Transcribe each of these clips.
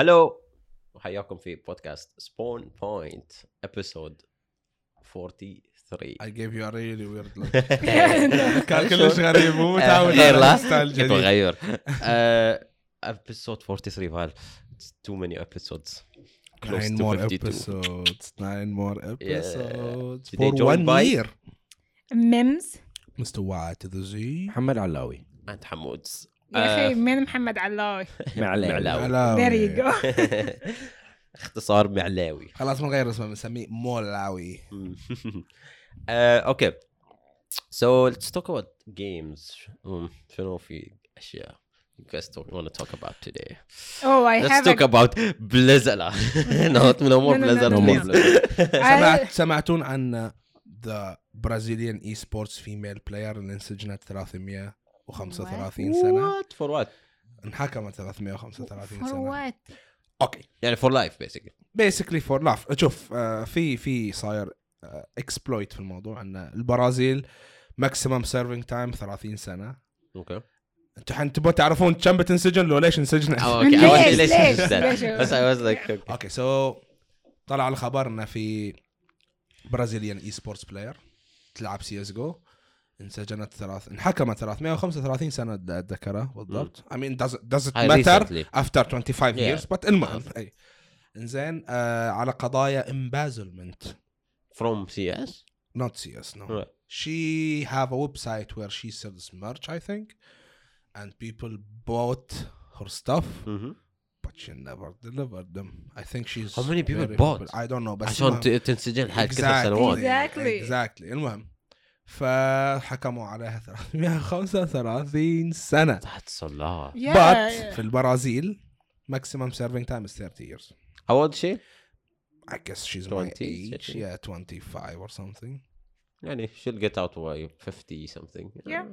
هلو وحياكم في بودكاست سبون بوينت ابيسود 43 I gave you a really weird look. كان كلش غريب مو متعود غير على الستايل كنت الجديد بغير ابيسود 43 فال تو ماني ابيسودز close Nine to more 52 episodes. Nine more episodes. For join one year. ميمز Mr. Y to the Z. محمد علاوي انت حمود يا أخي مين محمد علاوي؟ معلاوي. معلاوي. علاوي. there you go. اختصار معلاوي. خلاص بنغير اسمه بنسميه مولاوي. آه، أوكي. سو ليتس توك اباوت جيمز شنو في أشياء you guys talk, want to talk about today? Oh I let's have talk a... about Blizzard. No no more No, Blizzard no, no, no. سمعت سمعتون عن برازيليان اي سبورتس فيميل بلاير اللي انسجنت 335 سنة. What? For what? انحكمت 335 for سنة. what? أوكي. يعني for life basically. بيسكلي فور لاف شوف آه، في في صاير اكسبلويت في الموضوع إن البرازيل ماكسيمم سيرفينج تايم 30 سنة. أوكي أنتوا حن تبون تعرفون كم بتنسجن لو ليش انسجنت أوكي I was- ليش؟ ليش؟ بس was like okay. أوكي سو طلع الخبر انه في برازيليان اي سبورتس بلاير تلعب سي اس جو انسجنت ثلاث انحكمت 335 سنة أتذكرها بالضبط. اي مين داز ات ماتر افتر 25 ييرز بس المهم أي. إنزين آه، على قضايا امبازلمنت فروم سي اس نوت سي اس نو شي هاف ا ويب سايت وير شي سيلز merch اي ثينك and people bought her stuff mm-hmm. but she never delivered them. I think she's how many people bought? I don't know بس عشان تنسجن حق exactly. كثر سنوات. Exactly. Exactly. المهم. فحكموا عليها 335 سنة lot yeah but في البرازيل maximum serving time is 30 years How old is she? I guess she's 20, my age maybe. yeah 25 or something يعني she'll get out by 50 something Yeah.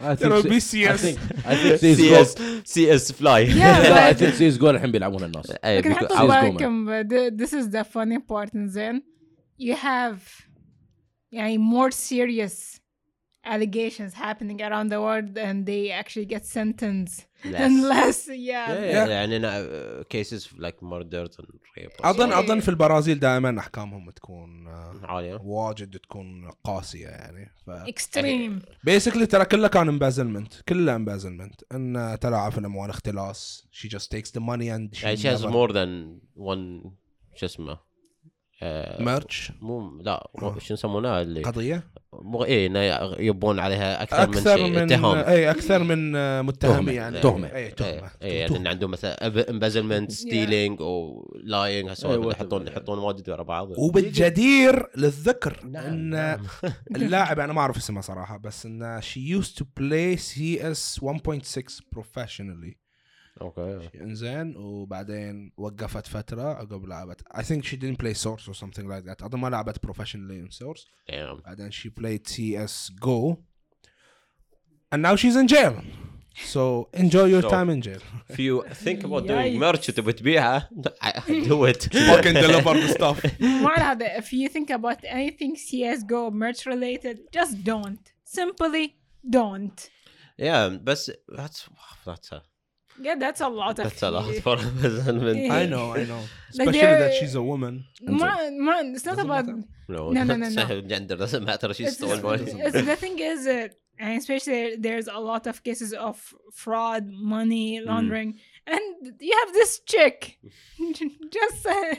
I There will think be CS. I think I think CS CS fly Yeah, I think CSGO الحين بيلعبون الناس إيه، لكن man. بالكم th- this is the funny part and then you have يعني more serious allegations happening around the world and they actually get sentenced and less yeah, Yeah, yeah, يعني أنا- cases like murder and rape اظن Yeah. اظن في البرازيل دائما احكامهم تكون آه، عالية واجد تكون قاسيه يعني ف extreme بيسكلي ترى كله كان امبازلمنت كله امبازلمنت ان تلاعب في الاموال اختلاس she just takes the money and she يعني she has never- more than one شو اسمه آه، merch مو لا مو- شو يسمونها اللي قضية؟ مو إنه يبون عليها أكثر, من أكثر شيء من اتهام. اي أكثر من آه، متهم تهمة. يعني. تهمة. اي تهمة إيه يعني عندهم مثلا امبازلمنت ستيلينج أو لاينج هالسوالف. يحطون يحطون واجد ورا بعض. وبالجدير للذكر نعم، إن نعم. اللاعب أنا ما أعرف اسمه صراحة بس إن she used to play CS 1.6 professionally. اوكي انزين وبعدين وقفت فتره عقب لعبت I think she didn't play Source or something like that اظن ما لعبت professionally in Source Damn. بعدين she played CS GO and now she's in jail so enjoy your So- time in jail If you think about doing Yikes. merch تبي تبيعها do it fucking deliver the stuff معنى هذا if you think about anything CSGO merch related just don't simply don't yeah بس that's that's a yeah that's a lot of that's a lot for embezzlement I know I know Like especially they're- that she's a woman ما ما it's not Doesn't about matter. no No, no, no, no. gender doesn't matter she it's, stole money it's- the thing is uh, and especially there's a lot of cases of fraud money Mm. laundering and you have this chick just uh,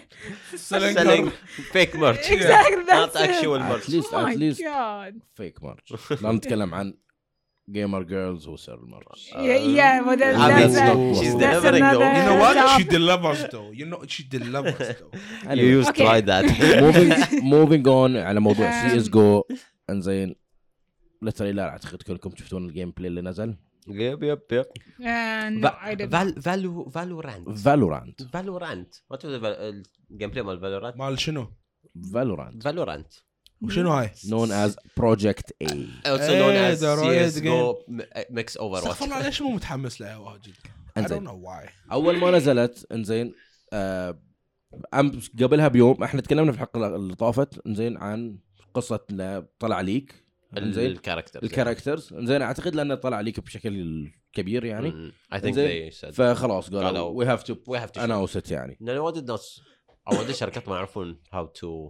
selling, selling her fake merch exactly not that's it. actual at merch least oh at my least god fake merch لا نتكلم عن جيمر جيرلز who sell merch yeah, yeah but that's, mean, uh, she's that's delivering though. you know what she delivers though you know she delivers though you used to Okay. try that moving moving on على موضوع Um, سي اس جو انزين لتري لا اعتقد كلكم شفتون الجيم بلاي اللي نزل يب يب يب Uh, no, I didn't. فال فالو فالورانت فالورانت فالورانت وات الجيم بلاي مال فالورانت مال شنو فالورانت فالورانت وشنو هاي؟ نون از بروجكت اي also known as CSGO mix over استغفر الله ليش مو متحمس لها واجد؟ إنزين. أول ما نزلت إنزين آه، امس قبلها بيوم إحنا تكلمنا في الحلقة اللي طافت إنزين عن قصة طلع ليك إنزين. الكاركترز الكاركترز إنزين أعتقد لأنه طلع ليك بشكل كبير يعني. اي ثينك ذي سيد فخلاص قالوا وي هاف تو وي هاف تو اناوس ات يعني. لأن وايد ناس أو وايد شركات ما يعرفون هاو تو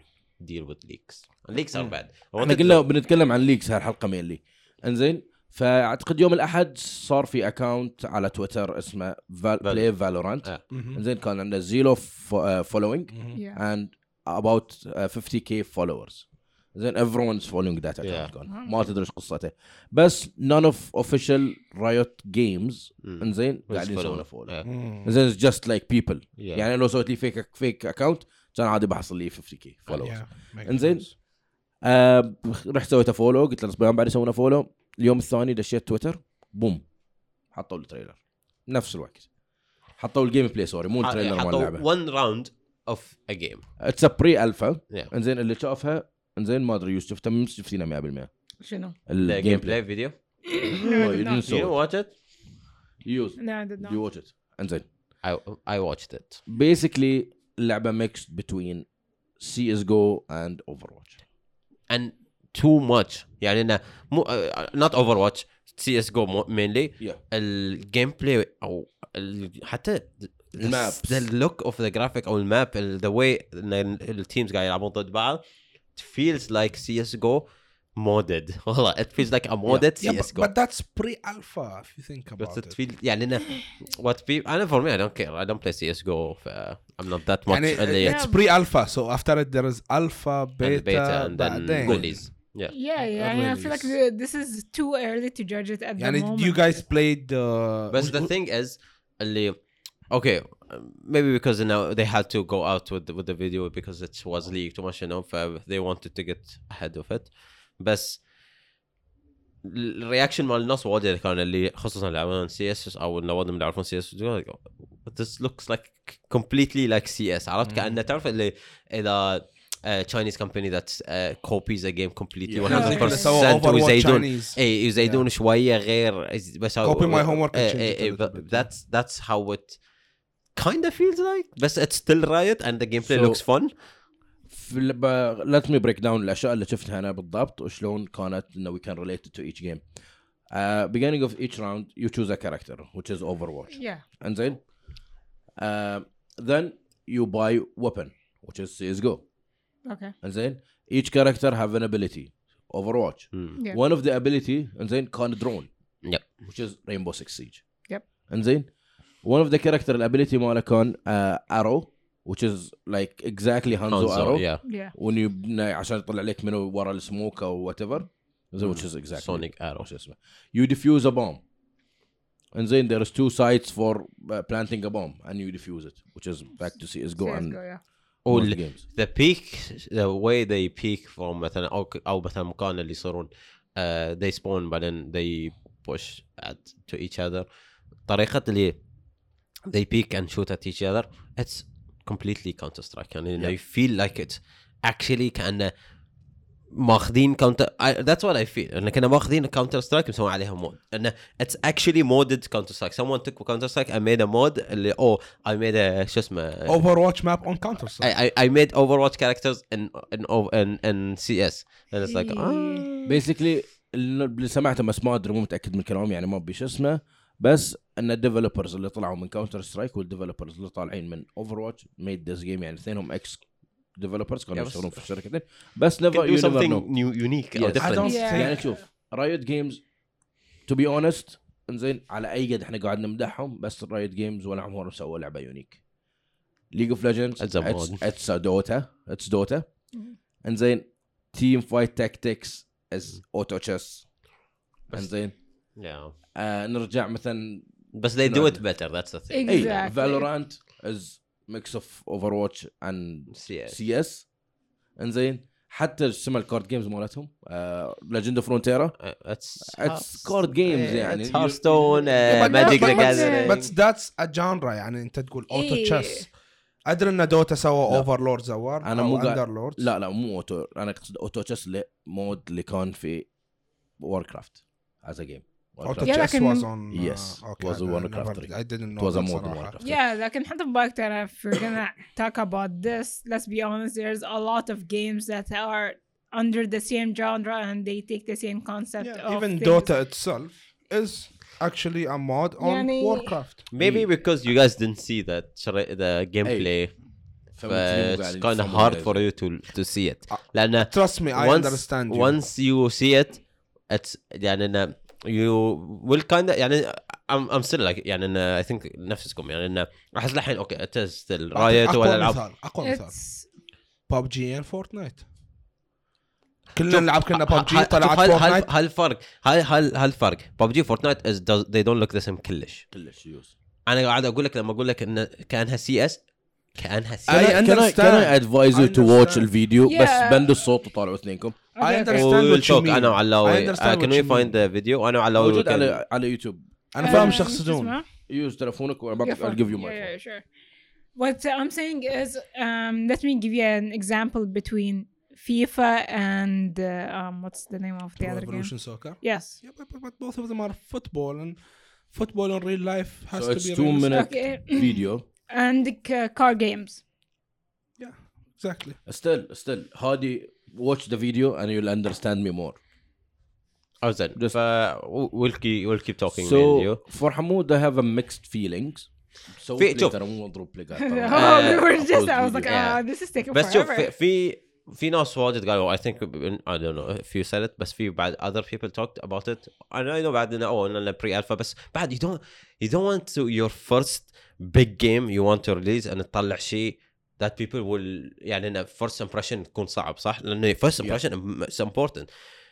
deal with leaks leaks are Mm. bad I إحنا قلنا بنتكلم عن ليكس هالحلقه مينلي انزين؟ فاعتقد يوم الأحد صار في اكونت على تويتر اسمه بلاي فالورانت آه. انزين؟ كان عنده زيرو فولوينج and about uh, 50k followers. زين everyone's following that account Yeah. كان ما تدري إيش قصته. بس none of official riot games Mm. انزين؟ قاعدين follow. يسوون فولو Yeah. مم. زين just like people. Yeah. يعني لو سويت لي فيك فيك اكونت كان عادي بحصل لي 50k followers Yeah, makes إنزين. sense. آه رحت سويته فولو قلت للصبيان بعد يسوونه فولو اليوم الثاني دشيت تويتر بوم حطوا لي تريلر نفس الوقت. حطوا الجيم بلاي سوري مو التريلر مال حطوا اللعبة. one round of a game. اتس بري الفا Yeah. إنزين اللي شافها إنزين ما أدري يوسف من شفتينا 100% شنو؟ the الجيم gameplay video. No, I did not. you didn't watch it? يوز No, I did not. يو واتش ات إنزين. I I watched it. بيسكلي اللعبه ميكس بتوين سي اس جو اند اوفر واتش اند تو ماتش يعني إنه مو نوت اوفر واتش سي اس جو مينلي الجيم بلاي أو حتى الماب ذا لوك اوف ذا جرافيك أو الماب ذا واي التيمز قاعد يلعبون ضد بعض فيلز لايك سي اس جو modded والله it feels like a modded Yeah, but, CS:GO but that's pre-alpha if you think but about it it. feels يعني انه what people انا for me I don't care I don't play CS:GO ف I'm not that much يعني اللي it's pre-alpha so after it there is alpha, and beta, beta and then بعدين. release yeah Yeah, yeah. I feel like Release. the- this is too early to judge it at the يعني moment. you guys played uh, But the thing is, اللي okay, maybe because you know they had to go out with the, with the video because it was leaked too much, you know, ف they wanted to get ahead of it. بس الرياكشن مال الناس وايد كان اللي خصوصا اللي يلعبون سي اس أو النوادم اللي يعرفون سي اس this looks like completely like سي اس عرفت؟ كأنه تعرف اللي إذا تشاينيز كومباني ذات كوبيز ا جيم كومبليتلي 100% ويزيدون. إي يزيدون شوية غير بس كوبي ماي هوم ورك ذاتس ذاتس هاو ات kind of feels like بس it's still riot and the gameplay so, looks fun. Let me break down الاشياء اللي شفتها أنا بالضبط وشلون كانت انه we can relate it to each game uh, beginning of each round you choose a character which is overwatch Yeah. انزين uh, then you buy weapon which is CSGO Okay. انزين each character have an ability overwatch Hmm. Yeah. one of the ability انزين كان drone Yep. which is rainbow six siege Yep. انزين one of the character الability ماله كان uh, arrow which is like exactly Hanzo, Hanzo, arrow yeah Yeah. ونبنى عشان يطلع لك منه ورا السموك او وات ايفر which is exactly Sonic arrow. وش اسمه you defuse a bomb انزين there is two sites for uh, planting a bomb and you defuse it which is back to CSGO and CS:GO, yeah. Oh, most ال- games the peak the way they peak from مثلا او او مثلا مكان اللي يصيرون uh, they spawn بعدين they push at to each other طريقة اللي they peek and shoot at each other it's كومبليتلي counter سترايك يعني انه يو فيل لايك ات اكشلي كانه ماخذين كاونتر ذاتس وات اي فيل انه كنا ماخذين كاونتر سترايك مسوين عليها مود انه اتس اكشلي مودد كاونتر سترايك سم ون توك كاونتر سترايك اي ميد ا مود اللي أو اي ميد شو اسمه؟ اوفر واتش ماب اون كاونتر سترايك اي ميد اوفر واتش كاركترز ان ان ان سي اس and it's like basically اللي سمعته بس ما أدري مو متأكد من الكلام يعني ما أبي شو اسمه. بس إن الديفلوبرز اللي طلعوا من كاونتر سترايك والديفلوبرز اللي طالعين من اوفر واتش ميد ذيس جيم يعني اثنينهم إكس ديفلوبرز كانوا يشتغلون في الشركتين بس نيفر يو نيفر نو. I different don't Yeah. يعني شوف رايت جيمز تو بي اونست إنزين على أي قد إحنا قاعد نمدحهم بس رايت جيمز ولا عمرهم سووا لعبة يونيك ليج اوف ليجندز. اتس دوتا اتس دوتا. إنزين تيم فايت تاكتكس از اوتو تشيس إنزين yeah. آه نرجع مثلا بس they do it better that's the thing. Exactly. فالورانت از ميكس اوف اوفر واتش اند CS. سي اس إنزين حتى اسمها الكارد جيمز مالتهم ليجند اوف فرونتيرا اتس كارد جيمز يعني. But- Gathering. But that's a genre يعني أنت تقول اوتو إيه. تشيس أدري إن دوتا سوى لا. اوفرلورد زوار أو مو قاعد- اندرلورد لا لا مو اوتو أنا أقصد اوتو تشيس مود اللي كان في وور كرافت از ا جيم اوتو Yeah, تشيس لكن- was on uh, Yes, okay, was I- a I Warcraft never- three. I didn't it know was a that mod in صراحة. Warcraft Yeah, لكن حتى ببالك if we're gonna talk about this, let's be honest, there's a lot of games that are under the same genre and they take the same concept Yeah, of even things. Dota itself is actually a mod on يعني- Warcraft. maybe because you guys didn't see that شر- the gameplay it's kind of hard for you to to see it Uh, لان Trust me, I once understand you. once you see it it's يعني يو ويل كايند يعني ام ام ستيل لايك يعني اي ثينك نفسكم يعني إن احس الحين أوكي تست الرايت ولا العاب أقوى مثال أقوى مثال. فورت فورتنايت كلنا نلعب كنا باب جي طلعت فورتنايت هالفرق هاي هالفرق ببجي فورتنايت ذي دونت لوك ذا سيم كلش. كلش يوز أنا قاعد أقول لك لما أقول لك انه كأنها سي اس كأنها سي اس كان اي ادفايز يو تو واتش الفيديو؟ بس بندوا الصوت وطالعوا اثنينكم. I okay. understand what you mean. انا وعلاوي I understand uh, can what we you find mean. the video انا وعلاوي موجود can- على على يوتيوب انا فاهم Uh, شو شو يقصدون اسمه؟ يوز تلفونك Your I'll phone. give you my yeah, phone yeah, sure. What I'm saying is, um, let me give you an example between FIFA and uh, um, what's the name of the other game? Evolution Soccer. Yes. Yeah, but, but, but both of them are football and football in real life has So to it's be two realistic. minute Okay. video And uh, car games. Yeah, exactly. still still هادي watch the video and you'll understand me more Oh, زين ف we'll keep we'll keep talking so with you for Hamoud I have a mixed feelings so في- play شوف. ترى مو مضروب play oh, ترى. we were just. I upload was like, video. ah, Yeah. this is taking بس شوف forever. في في في ناس واجد قالوا I think I don't know if you said it بس في بعد other people talked about it and I know بعد انه oh انه pre alpha بس بعد you don't you don't want to your first big game you want to release and تطلع شيء that people will يعني أنا first impression تكون صعب صح؟ لأنه first impression yeah. اتس امبورتنت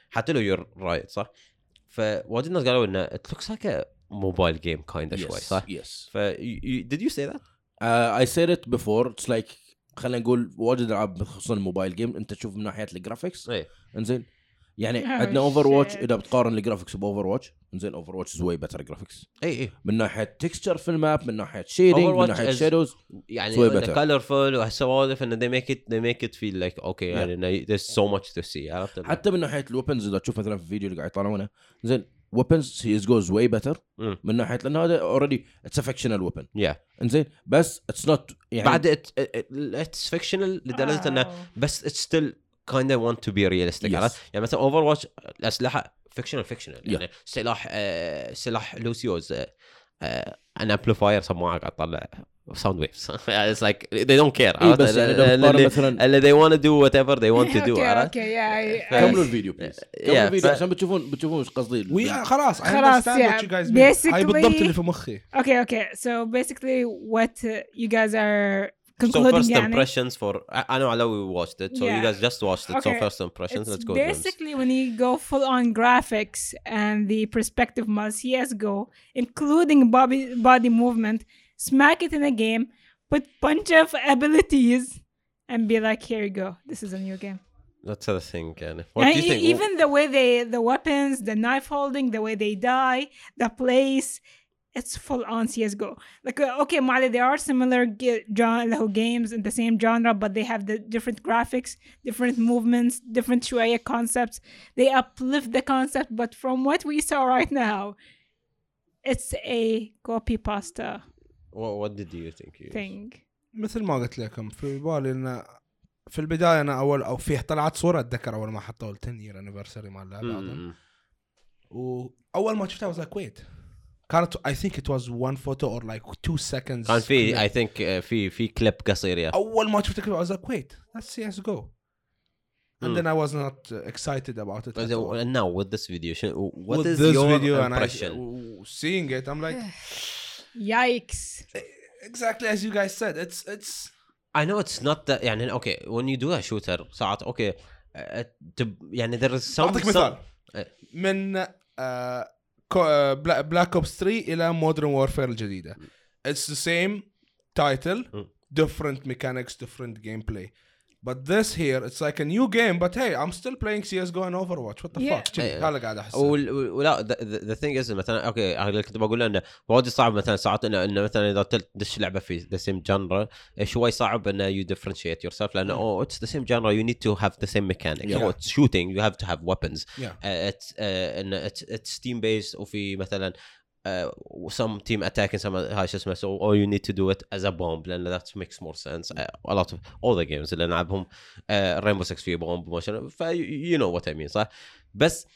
حتى لو يور رايت صح؟ فوايد الناس قالوا انه ات لوكس game موبايل جيم yes. شوي صح؟ يس ف ديد يو that؟ uh, ذات؟ اي said ات بيفور اتس لايك خلينا نقول واجد العاب خصوصا الموبايل جيم أنت تشوف من ناحية الجرافيكس إنزين يعني Oh, عندنا اوفر واتش. إذا بتقارن الجرافيكس باوفر واتش انزين اوفر واتش از واي بيتر جرافيكس إي إي من ناحية تكستشر في الماب من ناحية شيدنج من ناحية شادوز يعني. كولرفول وهالسوالف انه they make it they make it feel like okay يعني there's so much to see عرفت؟ حتى من ناحية الويبنز إذا تشوف مثلا في الفيديو اللي قاعد يطلعونه زين ويبنز هي جوز واي بيتر. من ناحية لأن هذا اوريدي اتس فيكشنال ويبن yeah إنزين بس اتس نوت يعني بعد it, it, it, it's fictional لدرجة إنه Oh. بس it's still كايند ونت تو بي رياليستيك عرفت؟ يعني مثلا اوفر واتش الاسلحه فيكشنال فيكشنال يعني سلاح سلاح لوسيوز ان امبليفاير سماعه قاعد تطلع ساوند ويفز اتس لايك ذي دونت كير مثلا ذي ونت دو وات ايفر ذي ونت تو دو عرفت؟ كملوا الفيديو بليز كملوا الفيديو عشان بتشوفون بتشوفون إيش قصدي. خلاص خلاص بالضبط اللي في مخي. أوكي أوكي سو بيسكلي وات يو جايز ار So concluding, first يعني, impressions for I, I know I know we watched it, so you Yeah. guys just watched it. So Okay. first impressions, it's let's go. Basically, basically when you go full on graphics and the perspective mod CSGO, including body body movement, smack it in a game, put bunch of abilities, and be like, here you go, this is a new game. that's the thing. And what And do you e- think? even the way they the weapons, the knife holding, the way they die, the place, it's full on CS:GO. Like uh, okay, Mali, there are similar ge- genre games in the same genre, but they have the different graphics, different movements, different شوية concepts. They uplift the concept, but from what we saw right now, it's a copy pasta what, what did you think? You thing. مثل ما قلت لكم في بالي انه في البدايه انا اول او فيه طلعت صوره اتذكر اول ما حطوا ال 10 year anniversary مال اللعبه اظن Mm. واول ما شفتها I was like wait كانت I think it was one photo or like two seconds كان في clip. I think uh, في في كليب قصير يا اول ما شفت الكليب I was like wait that's CS:GO and Mm. then I was not uh, excited about it at all. And now with this video, شنو- what With is this your video and I, impression? w- seeing it I'm like Yikes! exactly as you guys said it's it's I know it's not that يعني okay when you do a shooter ساعات okay uh, تب- يعني there is some اعطيك some- مثال إيه. من آه، بلاك اوبس 3 الى مودرن وورفير الجديده it's the same title Mm. different mechanics different gameplay but this here it's like a new game but hey I'm still playing CSGO and Overwatch what the Yeah. fuck شي، إيه. هذا قاعد احس وال- ولا the, the, the thing is مثلا اوكي هذا اللي كنت بقول انه وايد صعب مثلا ساعات انه انه مثلا اذا تدش لعبه في ذا سيم جنرا شوي صعب انه يو ديفرنشيت يور سيلف لانه اوه اتس ذا سيم جنرا يو نيد تو هاف ذا سيم ميكانيك Yeah. او اتس شوتينج يو هاف تو هاف ويبنز Yeah. اتس انه اتس تيم بيس وفي مثلا uh, some team attacking some هاي شو اسمه so all you need to do it as a bomb لان that makes more sense uh, a lot of all the games اللي نلعبهم uh, Rainbow Six في bomb موشن ف you know what I mean صح بس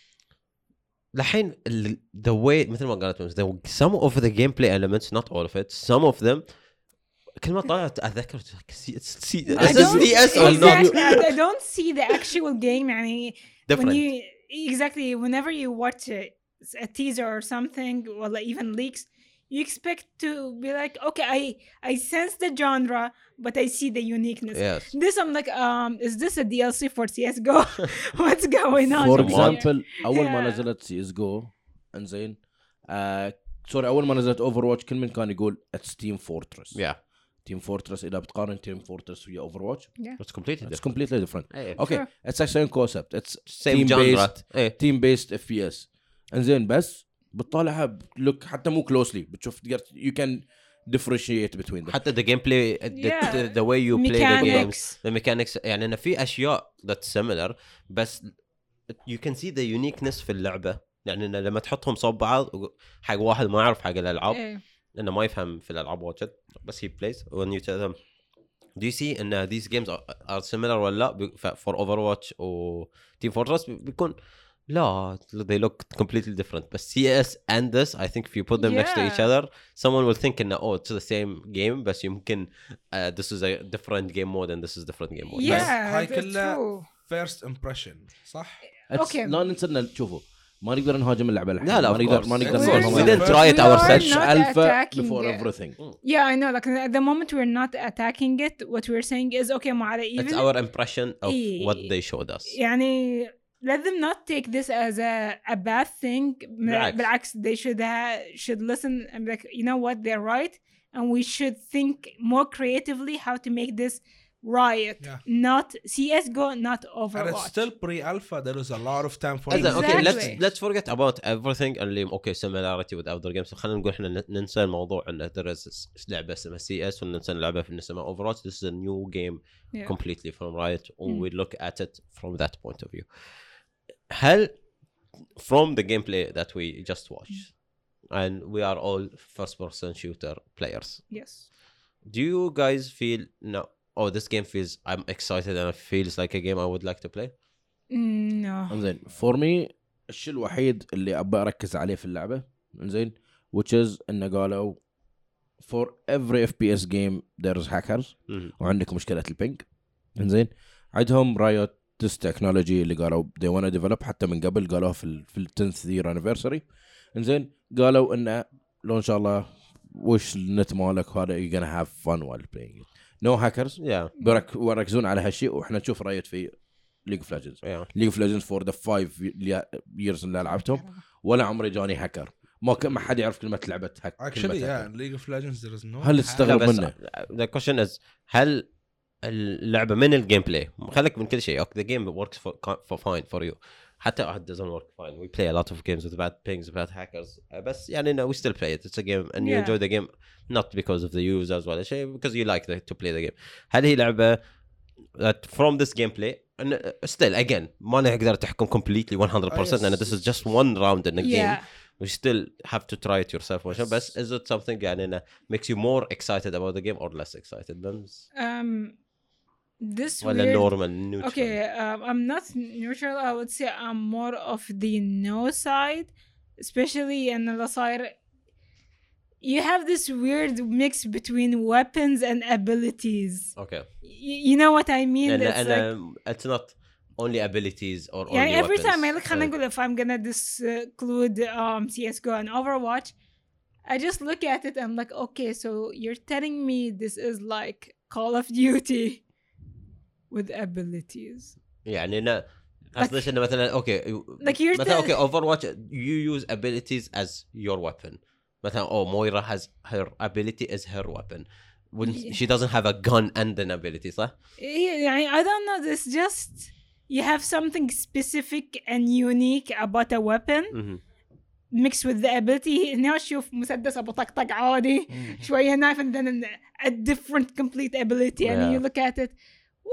الحين ال- the way مثل ما قالت the, some of the gameplay elements not all of it some of them كل ما طلعت اتذكر سي سي I don't- سي اس exactly I I don't see the actual game يعني when different you exactly whenever you watch a, a teaser or something or like even leaks you expect to be like okay I I sense the genre but I see the uniqueness yes this I'm like um is this a DLC for CS:GO what's going on فور Come on. here? اكزامبل اول ما Yeah. نزلت سي اس جو انزين آه سوري اول ما نزلت اوفر واتش كل من كان يقول اتس تيم فورترس yeah تيم فورترس اذا بتقارن تيم فورترس ويا اوفر واتش it's completely اتس different كومبليتلي ديفرنت إيه. اوكي Sure. اتس سيم كونسبت اتس same team genre based. ايه تيم بيست اف بي اس انزين بس بتطالعها لوك حتى مو كلوسلي بتشوف تقدر يو كان ديفرشيت بتوين حتى ذا جيم بلاي ذا واي يو بلاي ذا جيمز ذا ميكانكس يعني أنا في أشياء ذات سيميلر بس يو كان سي ذا يونيكنس في اللعبة. يعني لما تحطهم صوب بعض حق واحد ما يعرف حق الألعاب إيه. لأنه ما يفهم في الألعاب واجد بس هي بلايز وين يو تيل ذم دو يو سي إن ذيس جيمز ار سيميلر ولا لا؟ فور اوفر واتش وتيم فورترس بيكون لا they look completely different but CS and this I think if you put them next to each Yeah. other someone will think انه oh it's the same game بس يمكن uh, this is a different game mode and this is different game mode yeah هاي that's كلها- true فيرست امبريشن صح؟ It's- أوكي. لا ننسى إن- شوفوا ما نقدر نهاجم اللعبه الحين لا لا ما of نقدر course. ما نقدر Of نقول course. we هم- didn't try it We are ourselves not alpha attacking before it. everything Yeah, I know. Like at the moment we're not attacking it. What we're saying is okay, معنا it's even our impression of إيه. what they showed us يعني let them not take this as a, a bad thing. بالعكس. بالعكس they should ha- should listen and be like you know what they're right and we should think more creatively how to make this riot, Yeah. not CS:GO, not And it's Overwatch. still pre-alpha. There is a lot of time for إذا اوكي let's Exactly. let's forget about everything اللي اوكي similarity with other games خلينا نقول احنا ن- ننسى الموضوع ان there is لعبه اسمها سي اس وننسى لعبه في اسمها Overwatch this is a new game Yeah. completely from Riot and Mm. we look at it from that point of view هل from the gameplay that we just watched and we are all first person shooter players Yes. do you guys feel no oh this game feels I'm excited and it feels like a game I would like to play Mm, no. انزين فور مي الشيء الوحيد اللي ابى اركز عليه في اللعبه انزين which is انه قالوا for every FPS game there's hackers Mhm. وعندك مشكله البينج انزين عندهم رايوت تس تكنولوجي اللي قالوا they wanna develop حتى من قبل قالوها في ال في ال 10th year anniversary. إنزين قالوا إنه لو إن شاء الله وش النت مالك وهذا you're gonna have fun while playing it. No hackers. Yeah. برك وركزون على هالشيء وإحنا نشوف رأيت في ليج اوف ليجندز ليج اوف ليجندز فور ذا فايف ييرز اللي لعبتهم. ولا عمري جاني هاكر ما ك- ما حد يعرف كلمة لعبة هاك Actually, كلمة yeah, hacker. in League of Legends there is no. هل تستغرب منه؟ the question is هل اللعبه من الجيم بلاي خليك من كل شيء the game works for, for fine for you حتى it doesn't work fine we play a lot of games with bad pings bad hackers uh, بس يعني no, we still play it it's a game and you Yeah. enjoy the game not because of the users ولا شيء because you like the, to play the game هل هي لعبه that from this gameplay and uh, still again ما نقدر تحكم completely 100% and this is just one round in the game Yeah. you still have to try it yourself yes. بس is it something يعني makes you more excited about the game or less excited Um, this ولا weird normal neutral Okay, um, I'm not neutral. I would say I'm more of the no side, especially in the side. You have this weird mix between weapons and abilities. okay Y- you know what I mean? and, It's and like, um, it's not only abilities or yeah, only every weapons. time I look, Uh, خلينا نقول if I'm gonna disclude um, CS:GO and Overwatch, I just look at it and I'm like, okay, so you're telling me this is like Call of Duty with abilities. يعني أنا قصدي انه مثلا اوكي Like you're مثلا tell- اوكي Overwatch you use abilities as your weapon مثلا oh Moira has her ability as her weapon when Yeah. she doesn't have a gun and an ability صح؟ يعني I don't know this just you have something specific and unique about a weapon مهم. mixed with the ability هنا اشوف مسدس ابو طقطق عادي شويه knife and then a different complete ability and Yeah. you look at it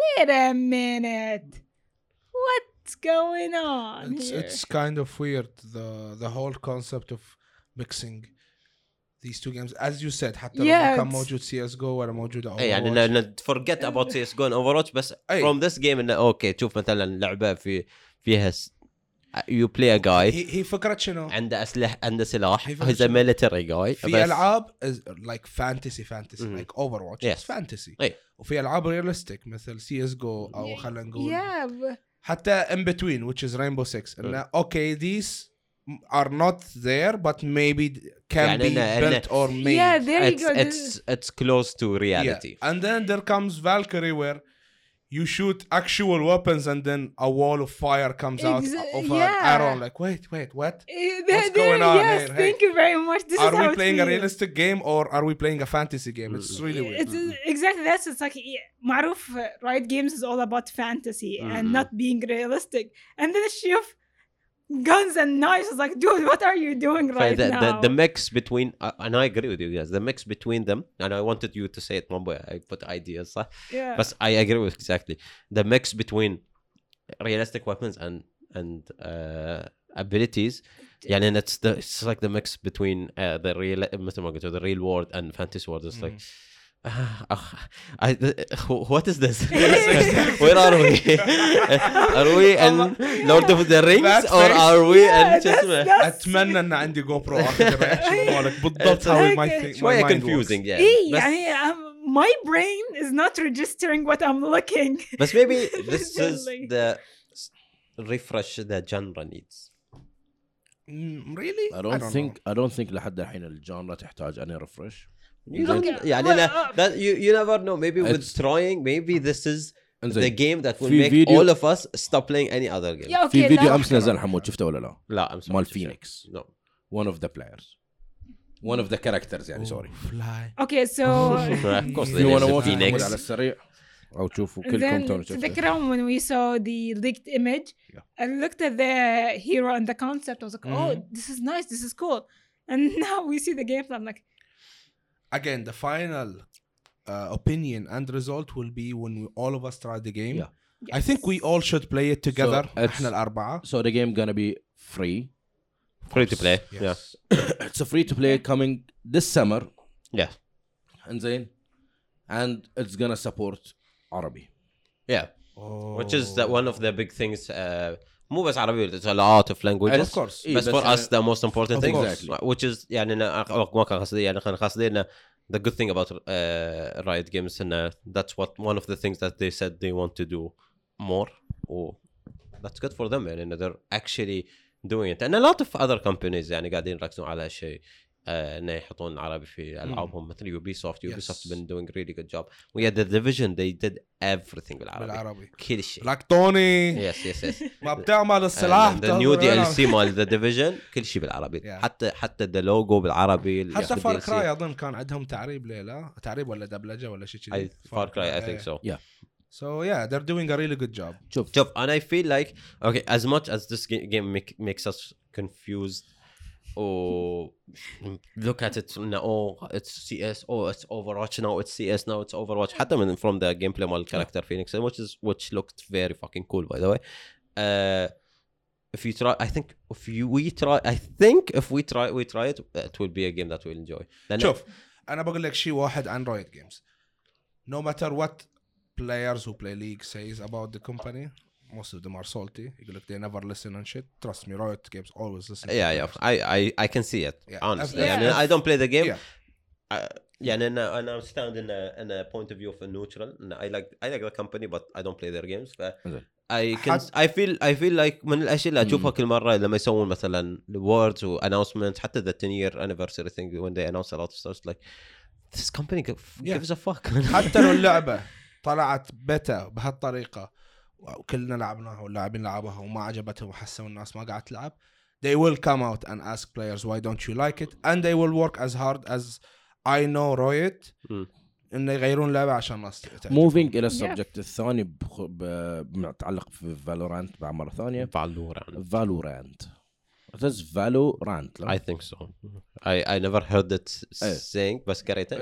wait a minute what's going on It's here? it's kind of weird the the whole concept of mixing these two games as you said حتى لو Yeah, ما كان it's- موجود سي اس جو ولا موجود اي يعني إنه- إنه forget about CSGO and Overwatch بس أي. from this game انه اوكي تشوف مثلا لعبه في فيها س- you play a guy هي هي فكره شنو؟ عنده اسلحه عنده سلاح هي he's فكرة a military guy في العاب لايك فانتسي فانتسي مم. لايك اوفر واتش Yes. فانتسي إيه. وفي العاب ريالستيك مثل سي اس جو او خلينا نقول Yeah, but- حتى ان بتوين which is Rainbow Six انه اوكي these are not there but maybe can يعني be إنه- built or made yeah, there you it's, go. it's it's close to reality Yeah. And then there comes Valkyrie where you shoot actual weapons and then a wall of fire comes out of yeah. an arrow. Like, wait, wait, what? Eh, what's going on yes, here? Hey. Thank you very much. This are we playing a realistic game or are we playing a fantasy game? It's really weird. It's, mm-hmm. Exactly. That's it's like Maruf, uh, right? Games is all about fantasy mm-hmm. and not being realistic. And then Shiv guns and knives is like, dude, what are you doing right the, now? the, the mix between uh, and I agree with you guys the mix between them and I wanted you to say it one way I put ideas صح yeah. but I agree with exactly the mix between realistic weapons and and uh, abilities يعني and it's the it's like the mix between uh, the real مثل ما قلت the real world and fantasy world it's like uh, I, what is this? Where are we? are we in Lord of the Rings That or face. are we Yeah, in that's- شو اسمه؟ that's- اتمنى ان عندي جو برو اخذ الرياكشن مالك بالضبط It's how like my a- thing my شوية mind confusing works. yeah إيه بس, يعني um, my brain is not registering what I'm looking. بس maybe this is Really. the refresh the genre needs Mm, really? I don't think I don't think لحد الحين الجانرا تحتاج اني ريفرش You don't, Okay, يعني well, لا- uh, that you, you never know maybe with It's- trying maybe this is the انزين game that will في make فيديو- all of us stop playing any other game Yeah, okay, في فيديو that- امس نزل حمود شفته ولا لا؟ لا I'm sorry مال to share. فينيكس no one of the players one of the characters يعني سوري fly Okay, so of course if there you is wanna a watch Phoenix. حمود على السريع او تشوفوا كلكم توني then شفته تذكرهم when we saw the leaked image Yeah. I looked at the hero and the concept I was like oh Mhm. this is nice this is cool and now we see the gameplay I'm like again the final uh, opinion and result will be when we, all of us try the game Yeah. I think we all should play it together it's- احنا الاربعه so the game gonna be free free to play yeah Yes. it's a free to play coming this summer yeah انزين and it's gonna support عربي yeah which is the, one of the big things uh, مو بس عربي it's a lot of languages of course إيه، بس for يعني- us the most important Of thing course. which is يعني أنا ما كان قصدي يعني كان قصدي انه the good thing about uh, Riot Games انه that's what one of the things that they said they want to do more و that's good for them يعني انه they're actually doing it and a lot of other companies يعني قاعدين يركزون على هالشيء آه، إنه يحطون عربي في ألعابهم. مثل يوبي سوفت يوبي سوفت doing really good job. we had the division they did everything بالعربي. بالعربي. كل شيء. لك توني yes yes yes. ما بتعمل السلاح. ذا نيو دي ال سي مال ذا ديفيجن كل شيء بالعربي. حتى حتى ذا لوجو بالعربي حتى فار كراي أظن كان عندهم تعريب ليله تعريب ولا دبلجة ولا شيء كذي؟ فار كراي اي ثينك سو So. Yeah, they're doing a really good job. شوف. شوف أنا I feel like okay as much as this ga- game make, makes us confused or look at it now oh it's CS oh it's Overwatch now it's CS now it's Overwatch حتى من from the gameplay مال character Phoenix which is which looked very fucking cool by the way uh, if you try I think if you we try I think if we try we try it it will be a game that we'll enjoy لأن- شوف انا بقول لك شيء واحد عن رويد جيمز no matter what players who play league says about the company most of them are salty يقول لك they never listen and shit trust me Riot Games always listen yeah yeah players. I I I can see it Yeah. honestly Yeah. يعني I don't play the game Yeah. I- يعني أنا أنا stand in a in a point of view of a neutral إن I like I like the company but I don't play their games ف. I can I feel I feel like من الاشياء اللي اشوفها. كل مره لما يسوون مثلا words و announcements حتى the 10 year anniversary thing when they announce a lot of stuff like this company g- Yeah. gives a fuck حتى لو اللعبه طلعت بيتا بهالطريقه وكلنا لعبناها واللاعبين لعبوها وما عجبتهم وحسوا الناس ما قاعد تلعب. They will come out and ask players why don't you like it? And they will work as hard as I know Riot مم. انه يغيرون اللعبه عشان الناس. موفينج إلى السبجكت الثاني بخ- ب- متعلق في فالورانت بعد مرة ثانية. Valorant. فالورانت It is Valorant. I think so. I I never heard it إيه. saying بس قريته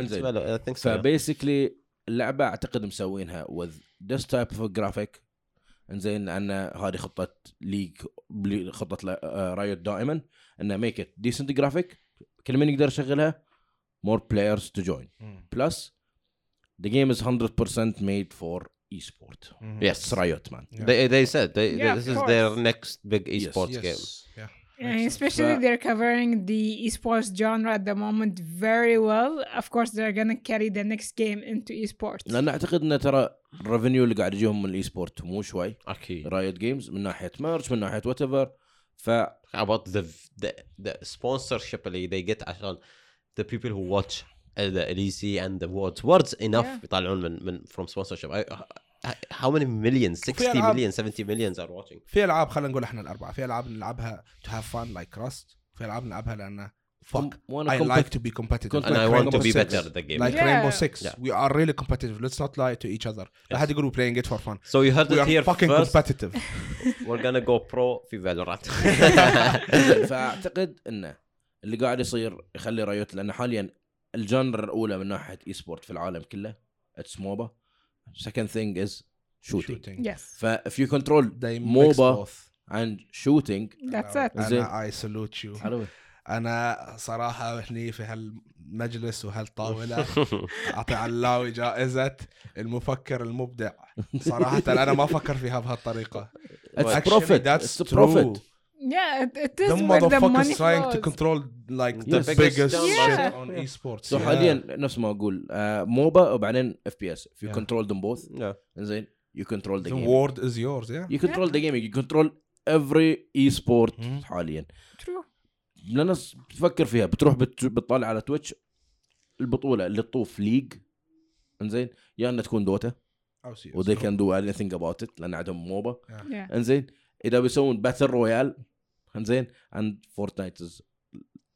I think so فبيسكلي اللعبه أعتقد مسوينها with this type of graphic إنزين ان هذه خطة ليج خطة آه، رايت دائما إنه ميك ات ديسنت جرافيك كل من يقدر يشغلها مور بلايرز تو جوين بلس ذا جيم از 100% ميد فور اي سبورت يس رايت مان ذي سيد ذيس از ذير نكست بيج اي سبورتس جيم And especially they're covering the esports genre at the moment very well. Of course they're gonna carry the next game into esports. لان اعتقد ان ترى الريفينيو اللي قاعد يجيهم من الايسبورت مو شوي. اكيد رايت جيمز من ناحية مارش من ناحية whatever. ف about the the the sponsorship اللي they get عشان the people who watch the LEC and the Worlds words enough yeah. يطلعون من من from sponsorship. I, how many millions 60 ألعاب- million 70 millions are watching في العاب خلينا نقول إحنا الاربعه في العاب نلعبها to have fun like Rust في العاب نلعبها لأن fuck I like to be competitive and I want to be Six. better at the game like Yeah. Rainbow Six Yeah. we are really competitive let's not lie to each other لا حد يقول we're playing it for fun so you heard we it are here fucking first competitive we're gonna go pro في Valorant فاعتقد انه اللي قاعد يصير يخلي رايوت لأن حاليا الجانر الاولى من ناحيه اي سبورت في العالم كله اتس موبا سكند ثينج از شوتينج shooting. Yes, فاف يو كنترول they mix موبا both. عند شوتينج that's it. زين. أنا I salute you. حلو أنا صراحة هني في هالمجلس وهالطاولة أعطي علاوي جائزة المفكر المبدع. صراحة أنا ما أفكر فيها بهالطريقة. اتس Actually, بروفيت that's اتس true. بروفيت Yeah, it, it is the motherfuckers trying to flows. control like the The biggest, biggest shit Yeah. on esports. سو Yeah. حاليا نفس ما أقول آه، موبا وبعدين اف بي اس if you Yeah. control them both yeah. زين you control the the game world is yours, yeah. you control the gaming you control every e-sport Mhm. حاليا True. لأن س- تفكر فيها بتروح بت- بتطالع على تويتش البطوله اللي تطوف ليج انزين يا انها تكون دوتا Oh, see, و they so- can do anything about it لأن عندهم موبا Yeah. انزين اذا بيسوون باتل رويال انزين اند فورتنايت از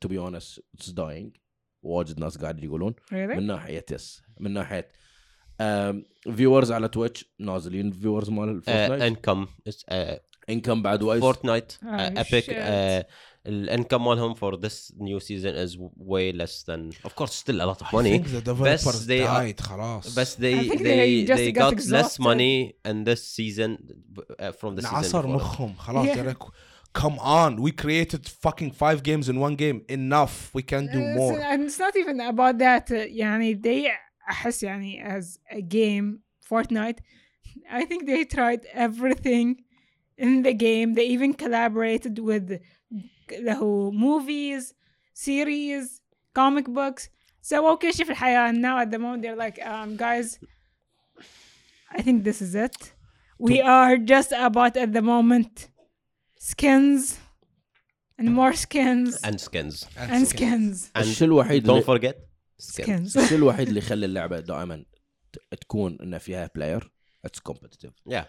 تو بي اونست اتس داينج واجد ناس قاعد يقولون. Really? من ناحية يس من ناحية um, فيورز على تويتش نازلين فيورز مال فورتنايت انكم انكم بعد وايز. فورتنايت ابيك الانكم مالهم فور ذس نيو سيزون از واي ليس ذان اوف كورس ستيل ا لوت اوف ماني بس دي died خلاص بس دي دي they, they got, got less money in this season uh, انعصر مخهم. خلاص yeah. they're like come on we created fucking five games in one game enough we can do It's- more and it's not even about that uh, يعني they أحس يعني as a game Fortnite I think they tried everything in the game they even collaborated with the whole movies series comic books سووا كل شيء في الحياة and now at the moment they're like um, guys I think this is it we are just about at the moment Skins and more skins and skins. And skins. and الشيء الوحيد don't اللي forget skins. الشيء الوحيد اللي يخلي اللعبة دائما تكون ان فيها بلاير اتس كومبتتف yeah.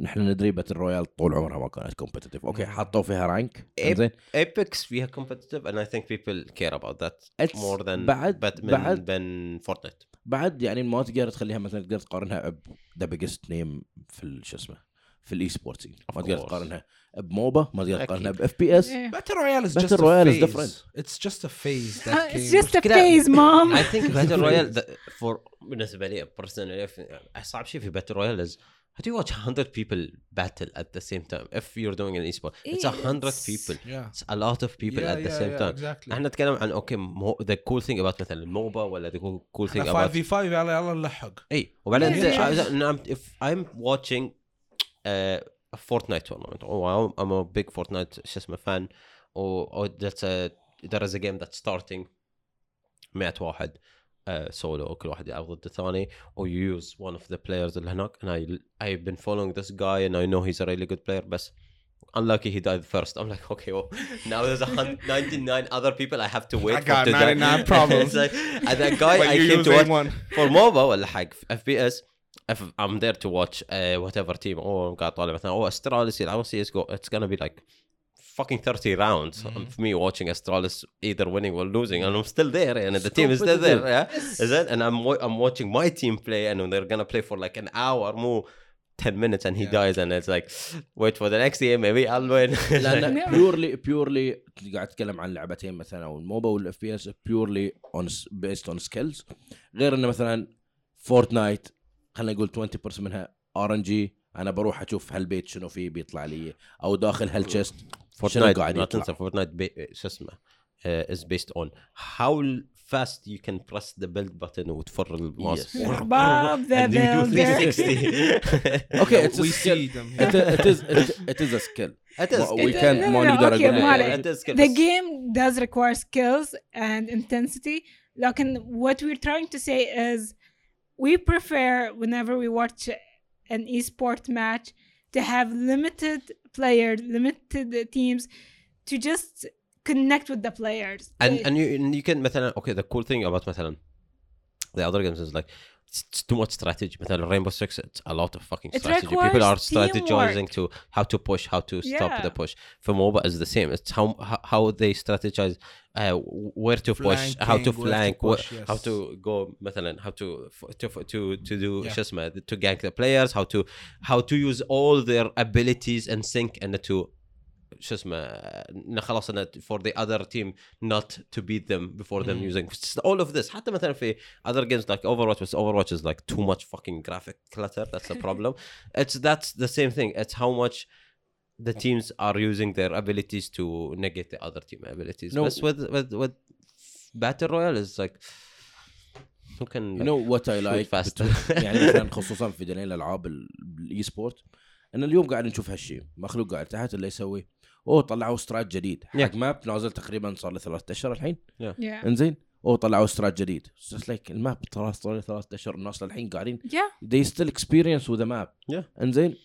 نحن ندري باتل رويال طول عمرها ما كانت كومبتتف أوكي حطوا فيها رانك. زين Apex فيها competitive and I think people care about that It's more than بعد- but من بعد- than Fortnite. بعد يعني ما تقدر تخليها مثلا تقدر تقارنها ب ذا بيجست نيم في شو اسمه؟ في الاي سبورتس ما تقدر. تقارنها بموبا ما تقدر. تقارنها باف بي اس Yeah. Battle Royale is Battle just Royale a is phase. different. It's just a phase Uh, that it's came. just a كده- phase mom I think Battle Royale the, for بالنسبة لي personally if- صعب شيء في Battle Royale is how do you watch 100 people battle at the same time if you're doing an esport it's a hundred It's- people Yeah. it's a lot of people Yeah, at the yeah, same yeah, time exactly. إحنا نتكلم عن أوكي مو the cool thing about مثلا الموبا ولا the cool- cool thing about 5 v 5 يلا يلا نلحق اي وبعدين Yeah, انت yeah. I'm- if I'm watching uh, a Fortnite tournament or I'm- I'm a big Fortnite شو اسمه fan or, or that's a there is a game that's starting 100 واحد uh, solo وكل واحد يلعب ضد الثاني or you use one of the players اللي هناك and I I've been following this guy and I know he's a really good player بس unlucky he died first I'm like okay well now there's a hun- 99 other people I have to wait I for got to die. 99 problems. It's like, and that guy But I you came use to watch one. for MOBA ولا حق FPS if I'm there to watch uh, whatever team or قاعد طالع مثلا او استراليس يلعبوا سي اس جو it's gonna be like fucking 30 rounds of me watching Astralis either winning or losing and I'm still there and the team is still there yeah is it and I'm wa- I'm watching my team play and they're gonna play for like an hour more 10 minutes and he Yeah. dies and it's like wait for the next game maybe I'll win لان Yeah. بيورلي بيورلي قاعد اتكلم عن لعبتين مثلا او الموبا والاف بي اس بيورلي اون بيست اون سكيلز غير انه مثلا فورتنايت خلينا نقول 20% منها ار ان جي انا بروح اشوف هالبيت شنو فيه بيطلع لي او داخل هالشيست شنو فورتنايت قاعد لا يطلع تنسى فورتنايت بي... شو اسمه uh, is based on how fast you can press the build button وتفر الماوس Yes. Bob the and you do Builder. 360 Okay, it's a we skill. see them it, it is it, it is a skill It is ما- we skill. can't No, no, ما no, نقدر okay, أقول- ما It is skill the بس- game does require skills and intensity لكن what we're trying to say is we prefer whenever we watch an esport match to have limited players limited teams to just connect with the players and and you and you can مثلا okay the cool thing about مثلا the other games is like it's, it's too much strategy مثلا Rainbow Six it's a lot of fucking It strategy people requires are strategizing to how to push how to stop Yeah. the push for MOBA is the same it's how how, how they strategize uh, where to push how to Flanking, where to flank push, wh- how yes. to go مثلا how to f- to f- to to do Yeah. شو اسمه to gank the players how to how to use all their abilities and sync and to شو اسمه انه خلاص انه for the other team not to beat them before them Mm. using It's all of this حتى مثلا في other games like Overwatch بس Overwatch is like too much fucking graphic clutter that's the problem it's that's the same thing it's how much the teams are using their abilities to negate the other team abilities No. but with with with battle royale is like who can you know what I shoot like faster. between- يعني مثلا خصوصا في دنيا الالعاب ال- الاي سبورت ان اليوم قاعد نشوف هالشيء مخلوق قاعد تحت اللي يسوي أوه طلعوا استرات جديد. حق Yeah. ماب نازل تقريبا صار له ثلاثة اشهر الحين. Yeah. إنزين؟ أوه طلعوا استرات جديد. Like الماب ترى صار له ثلاثة اشهر الناس للحين قاعدين. Yeah. They still experience with the map. Yeah. إنزين؟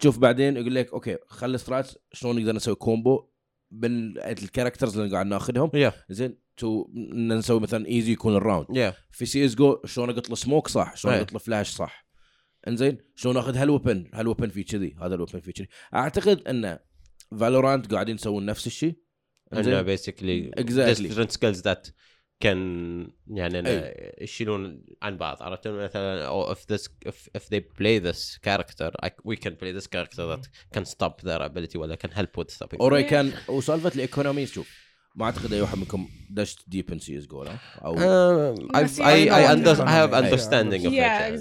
تشوف بعدين يقول لك أوكي خلي استرات شلون نقدر نسوي كومبو بين الكاركترز اللي قاعد ناخذهم؟ Yeah. زين تو نسوي مثلا ايزي يكون الراوند yeah. في سي اس جو شلون أقط له سموك صح شلون. أقط له فلاش صح. إنزين؟ شلون أخذ هالوبن هالوبن في كذي؟ هذا الوبن في كذي. أعتقد ان فالورانت قاعدين يسوون نفس الشيء انه بيسكلي ديفرنت سكيلز ذات كان يعني يشيلون عن بعض. عرفت مثلا أو اف ذس اف ذي بلاي ذس كاركتر وي كان بلاي ذس كاركتر ذات كان ستوب ذير ابيلتي ولا كان هيلب وذ ستوبينج اوري كان وسالفة الايكونومي شوف ما أعتقد أي واحد منكم دشت ديب ان سي اس جو أو أي اي هاف اندرستاندينج اوف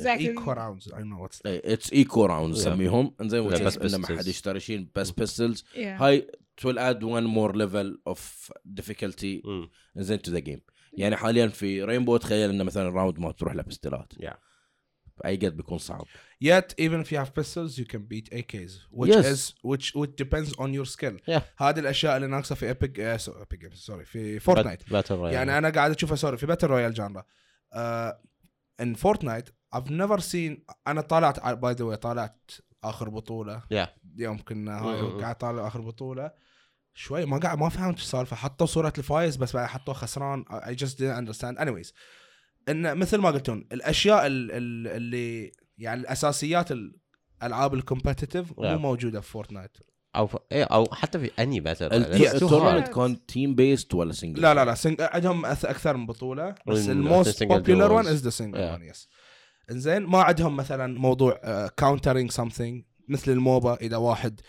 ايكو راوندز اي نو واتس اتس ايكو راوندز نسميهم. إنزين بس بس ما حد يشتري شيء بس بيستلز هاي تو اد وان مور ليفل اوف ديفيكولتي إنزين تو ذا جيم يعني حاليا في رينبو تخيل إنه مثلا راوند ما تروح له بستلات yeah. أي قد بيكون صعب Yet, even if you have pistols, you can beat AKs, which Yes. is which which depends on your skill. Yeah. هذه الأشياء اللي ناقصة في ايبك ايبك سوري في فورتنايت. Royale. يعني أنا قاعد أشوفها سوري في باتل رويال جانرا. ان فورتنايت I've never seen أنا طالعت باي ذا واي طالعت آخر بطولة Yeah. يوم كنا م. قاعد طالع آخر بطولة شوي ما قاعد ما فهمت السالفة حطوا صورة الفايز بس بعد حطوا خسران I just didn't understand anyways إن مثل ما قلتون الأشياء ال- ال- اللي يعني الأساسيات الألعاب الكومبتيتيف مو Yeah. موجودة في فورتنايت أو ف... إيه أو حتى في أني باتل too التورنمنت. كان تيم بيست ولا سنجل لا لا لا سنج... عندهم أث- أكثر من بطولة بس الموست بوبيلر. ون از ذا سنجل. ون يس إنزين ما عندهم مثلا موضوع كاونترينج سمثينج مثل الموبا إذا واحد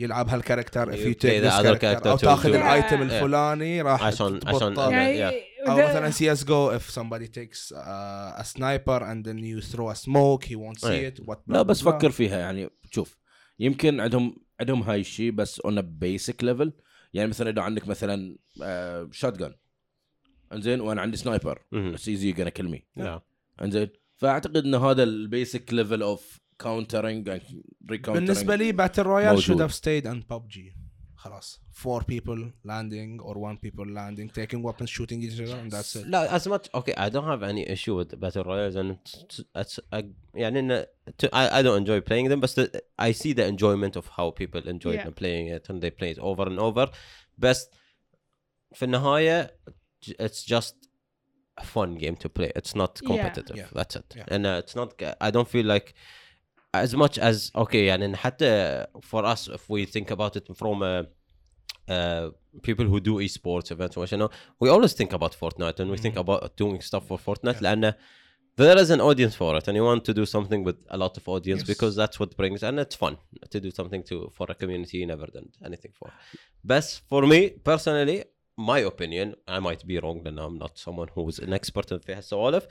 يلعب هالكاركتر if You you play take the this other character character أو تاخذ الايتم. الفلاني راح عشان- تبطل. عشان- يعني yeah. أو مثلا سي اس جو if somebody takes uh, a sniper and then you throw a smoke he won't see إيه. it what لا بس. فكر فيها يعني شوف يمكن عندهم عندهم هاي الشيء بس اون بيسك ليفل يعني مثلا إذا عندك مثلا شوت جن إنزين وأنا عندي سنايبر. بس ايزي gonna kill me Yeah. إنزين فأعتقد إن هذا البيسك ليفل اوف كاونترنج بالنسبه لي باتل رويال should موجود. have stayed on PUBG خلاص four people landing or one people landing taking weapons shooting each other and that's it لا as much okay I don't have any issue with battle royales and it's, it's uh, يعني إن to, I, I don't enjoy playing them but the, I see the enjoyment of how people enjoy Yeah. them playing it and they play it over and over بس في النهاية j- it's just a fun game to play it's not Yeah. competitive Yeah. that's it Yeah. and uh, it's not I don't feel like as much as okay يعني إن حتى for us if we think about it from a uh, people who do esports events or you know we always think about Fortnite and we think Mhm. about doing stuff for Fortnite Yeah. لأن there is an audience for it and you want to do something with a lot of audience Yes. because that's what brings and it's fun to do something to for a community you never done anything for but for me personally my opinion I might be wrong and I'm not someone who's an expert in في هالسوالف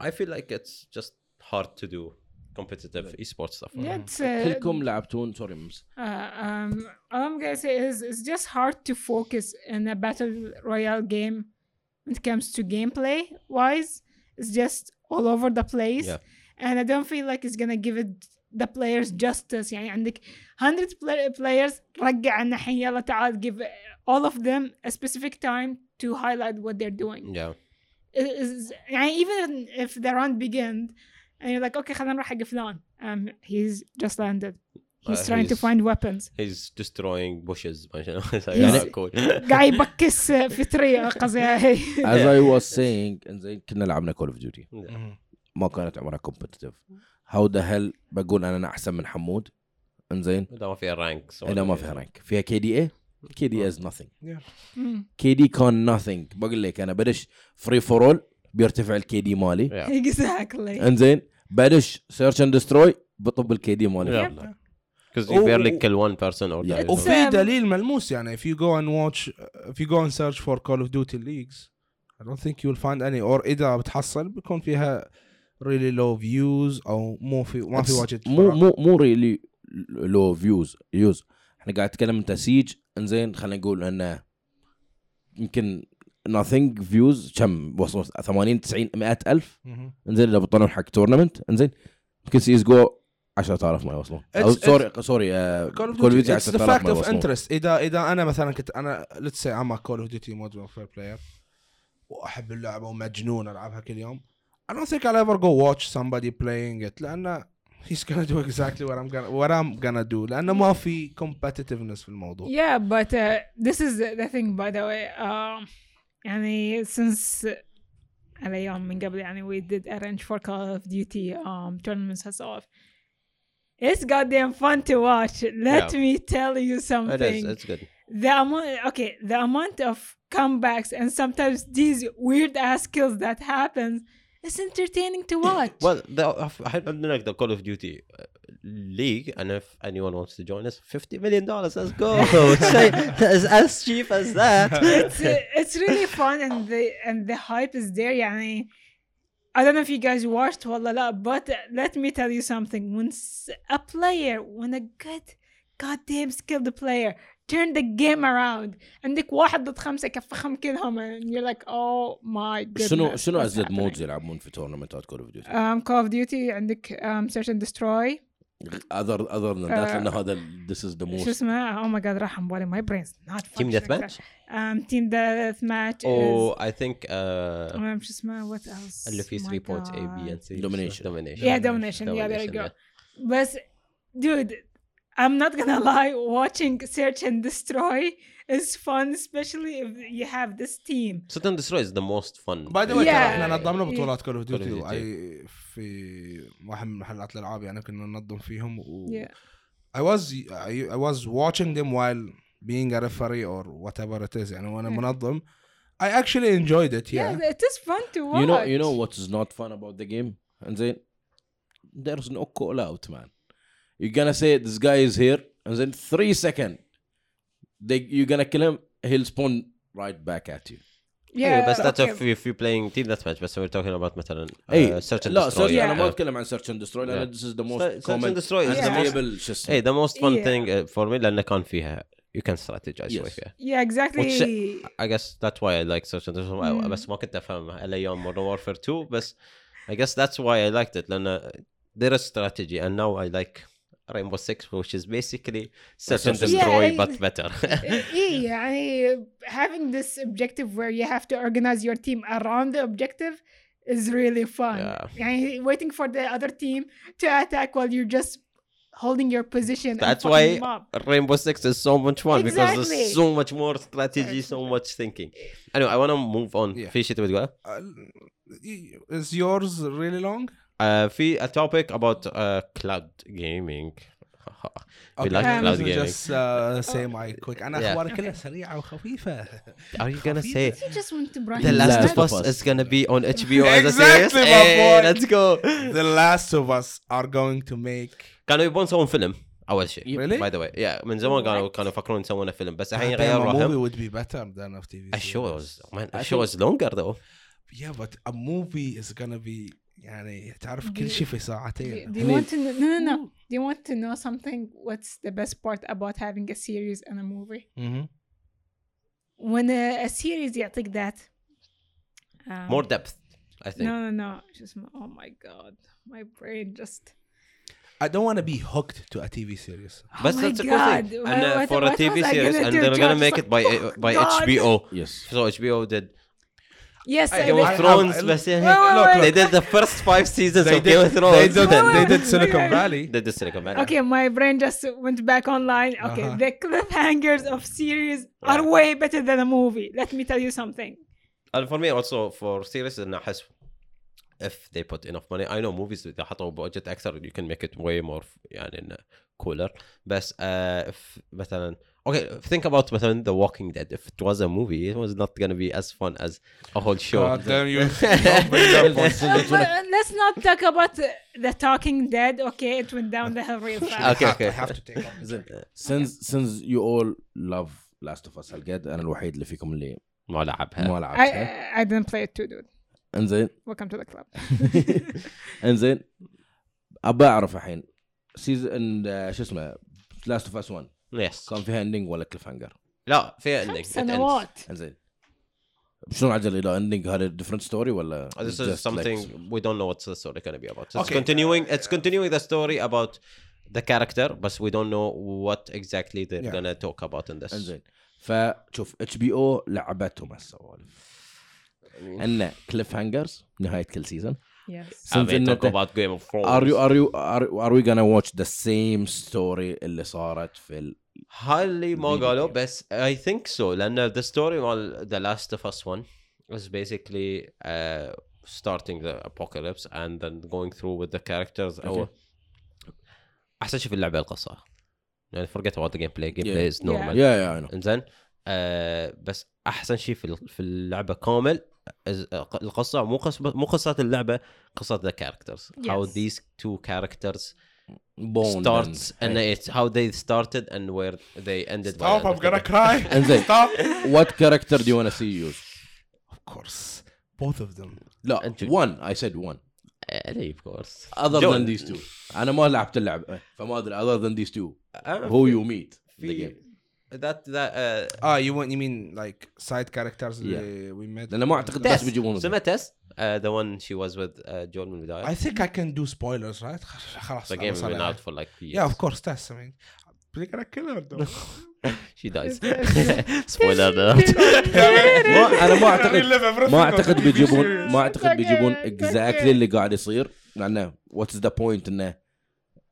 I feel like it's just hard to do competitive esports stuff Yeah, it's, uh, كلكم لعبتون سوري مس Uh, um, all I'm gonna say is it's just hard to focus in a battle royale game when it comes to gameplay wise it's just all over the place Yeah. and I don't feel like it's gonna give it the players justice يعني عندك 100 play- players رجع النحين يلا تعال give all of them a specific time to highlight what they're doing Yeah. It is- يعني even if the round begins and you're like okay خلينا نروح حق فلان. Um, he's just landed. He's Uh, trying to find weapons. He's destroying bushes. قاعد يبكس في تري قصدي هي as I was saying إنزين كنا لعبنا كول اوف ديوتي. ما كانت عمرها كومبتيتيف هاو ذا هيل بقول أنا أحسن من حمود؟ إنزين. إذا ما فيها رانك إذا ما فيها رانك فيها كي دي اي كي دي از nothing. مم. كي دي كان nothing. بقول لك أنا بدش فري فور اول بيرتفع الكي دي مالي. Yeah. exactly. انزين بدش سيرش اند دستروي بطب الكي دي مالي. Because you barely kill one person or Yeah. وفي دليل ملموس يعني if you go and watch if you go and search for Call of Duty leagues I don't think you'll find any. Or إذا بتحصل بيكون فيها really low views أو مو في ما في واجد مو مو مو ريلي لو فيوز يوز إحنا قاعد نتكلم انت سيج انزين خلينا نقول إنه يمكن ناثينج فيوز كم؟ وصلت 80 90 100000 ألف. انزين إذا بطلعوا حق تورنمنت انزين. يمكن سيز جو 10000 ما يوصلون سوري سوري كول اوف ديوتي 10000 ما يوصلون انترست إذا إذا أنا مثلا كنت أنا لتس اي كول اوف ديوتي مودرن فير بلاير وأحب اللعبة ومجنون ألعبها كل يوم I don't think I'll ever go watch somebody playing it لأنه he's gonna do exactly what I'm gonna what I'm gonna do لأنه ما في competitiveness في الموضوع. Yeah but uh, this is the thing by the way. Um, يعني since الأيام من قبل يعني we did arrange for Call of Duty um, tournaments and stuff. It's goddamn fun to watch. Let Yeah. me tell you It is. something. It's good. the amount, okay, the amount of comebacks and sometimes these weird ass kills that happens is entertaining to watch. Well, the, أحب عندنا the Call of Duty uh, league, and if anyone wants to join us, fifty million dollars. Let's go. it's as cheap as that. it's uh, it's really fun and the and the hype is there يعني I don't know if you guys watched ولا لا but let me tell you something when s- a player when a good goddamn skilled player turn the game around عندك واحد ضد خمسة كفخهم كلهم and you're like oh my goodness شنو شنو what's ازيد happening? مودز يلعبون في تورنمنتات كول اوف ديوتي um, Call of Duty عندك um, Search and Destroy اذر اذر ذان ذات آه. لان هذا ذس از ذا شو موست اسمه oh my god راح عن بالي my brain's not Team functioning. deathmatch. um, Team Deathmatch Oh, is I think uh, um, شو اسمه what else اللي فيه My 3 points A, B, God. and C. Domination. Domination. Yeah, domination. Yeah, there you go. yeah. But dude, I'm not gonna lie, watching Search and Destroy is fun, especially if you have this team. Search and Destroy is the most fun. By the way, Yeah. احنا نظمنا بطولات كول اوف of ديوتي في واحد من محلات الالعاب يعني كنا ننظم فيهم و I was I, I was watching them while being a referee or whatever it is يعني وانا Yeah. منظم I actually enjoyed it yeah. Yeah, it is fun to watch. You know, you know what is not fun about the game, and then there's no call out, man. You're gonna say this guy is here, and then three seconds they you're gonna kill him. He'll spawn right back at you. Yeah, Yeah, but that's okay. if, you- if you're playing team deathmatch. But we're talking about مثلا uh, اي search and لا destroy. سيرش انا Yeah. ما اتكلم عن سيرش اند دستروي لان Yeah. this is the Search most and common destroy is the and most- available شو اسمه Hey, the most fun Yeah. thing uh, for me لأنه كان فيها you can strategize شوي Yes. فيها. Yeah, exactly. Which- I guess that's why I like search and destroy. Mm. بس ما كنت أفهم إلا يوم Modern Warfare 2 بس I guess that's why I liked it لأن there is strategy and now I like Rainbow Six which is basically search and Yeah, destroy I- but better. yeah, يعني having this objective where you have to organize your team around the objective is really fun. Yeah. يعني waiting for the other team to attack while you're just holding your position. and That's fucking why them up. Rainbow Six is so much fun because Exactly. there's so much more strategy, so much thinking. Anyway, I want to move on. Yeah. في شيء تبي تقوله؟ Uh, is yours really long Uh, في a topic about uh, cloud gaming. We like Um, cloud Let me gaming. just uh, say my quick انا Yeah. اخباري كلها سريعه وخفيفه Are you gonna say You just want to brush The your Last teeth. of Last Us of Us. is gonna be on HBO as a Exactly series? my Hey, point. let's go. The Last of Us are going to make كانوا يبون يسوون فيلم اول شيء. Really? By the way, yeah من زمان كانوا كانوا يفكرون يسوون فيلم بس الحين Damn, a غيروا movie راهم. would be better than a TV A show series. is man, a I show think- is longer though. Yeah, but a movie is gonna be يعني تعرف Do كل you- شيء في Do, ساعتين do you want to know? No, no, no. Do you want to know something? What's the best part about having a series and a movie? Mhm. When a, a series يعطيك that Um, more depth I think No, no, no. Just oh my god, my brain just. I don't want to be hooked to a TV series. But oh my that's a cool thing. God, And uh, what- for a what TV was I series, gonna and do, they're gonna George? make it by Oh uh, by God. HBO. Yes. So HBO did Yes, I- I Game did. of I- Thrones, I- بس يعني- Wait, wait, Look, wait. they did the first five seasons They of Game of did, Thrones. they did, No, they did no, Silicon no. Valley. they did Silicon Valley. Okay, my brain just went back online. Okay, Uh-huh. the cliffhangers of series are Yeah. way better than a movie. Let me tell you something. And for me also for series انه احس if they put enough money I know movies اذا حطوا budget اكثر you can make it way more يعني انه cooler بس uh, if مثلا okay think about مثلا The Walking Dead if it was a movie it was not gonna be as fun as a whole show God damn you. Don't bring that point. Uh, but let's not talk about uh, the Talking Dead. Okay, it went down the hill real fast. Okay, I have to- okay. I have to take off. زين since since you all love Last of Us هالقد انا الوحيد اللي فيكم اللي ما لعبها ما لعبتها I, I didn't play it too, dude. انزين Welcome to the club. انزين ابى اعرف الحين سيزون شو اسمه لاست اوف اس 1 yes كان فيها اندنج ولا كليف هانجر لا فيها ends. سنوات. انزين شلون عجل إلى اندنج هذا ديفرنت ستوري ولا Uh, This is something like- we don't know what's the story going to be about. It's Okay. continuing. It's continuing the story about the character, but we don't know what exactly they're Yeah. gonna talk about in this. انزين فشوف اتش بي أو لعبتهم هالسوالف عندنا كليف هانجرز نهاية كل سيزون سنت إنه ار يو ار يو ار وي gonna watch the same story اللي صارت في ال... هاللي ما قالوا بس اي ثينك سو لأن ذا ستوري مال ذا لاست اوف اس 1 is basically uh, starting the apocalypse and then going through with the characters. أو أحسن شيء في اللعبة القصة. يعني forget about the gameplay gameplay yeah. is normal. Yeah yeah I know. إنزين uh, بس أحسن شيء في في اللعبة كامل القصة مو قصه مو قصه اللعبه قصه the characters how Yes. these two characters Bond starts and- and it's how they started and where they ended Stop, I'm gonna cry. انزين Stop. what character do you wanna see use Of course. Both of them. لا one I said one علي of course other John. than these two أنا ما لعبت اللعبه فما ادري other than these two آه، who you meet in the في ذات ذا آه يو ونت يو مين لايك سايد كاركترز اللي وي ميت لأنه ما أعتقد الناس بيجيبونه سمعت تس ذا ون شي واز وذ جول من البدايه اي ثينك اي كان دو سبويلرز رايت خلاص ذا جيم has been out for like yeah of course تس I mean. They're gonna kill her though. She dies. Spoiler alert. أنا ما اعتقد ما أعتقد بيجيبون ما أعتقد بيجيبون اكزاكتلي اللي قاعد يصير لأنه واتس ذا بوينت إنه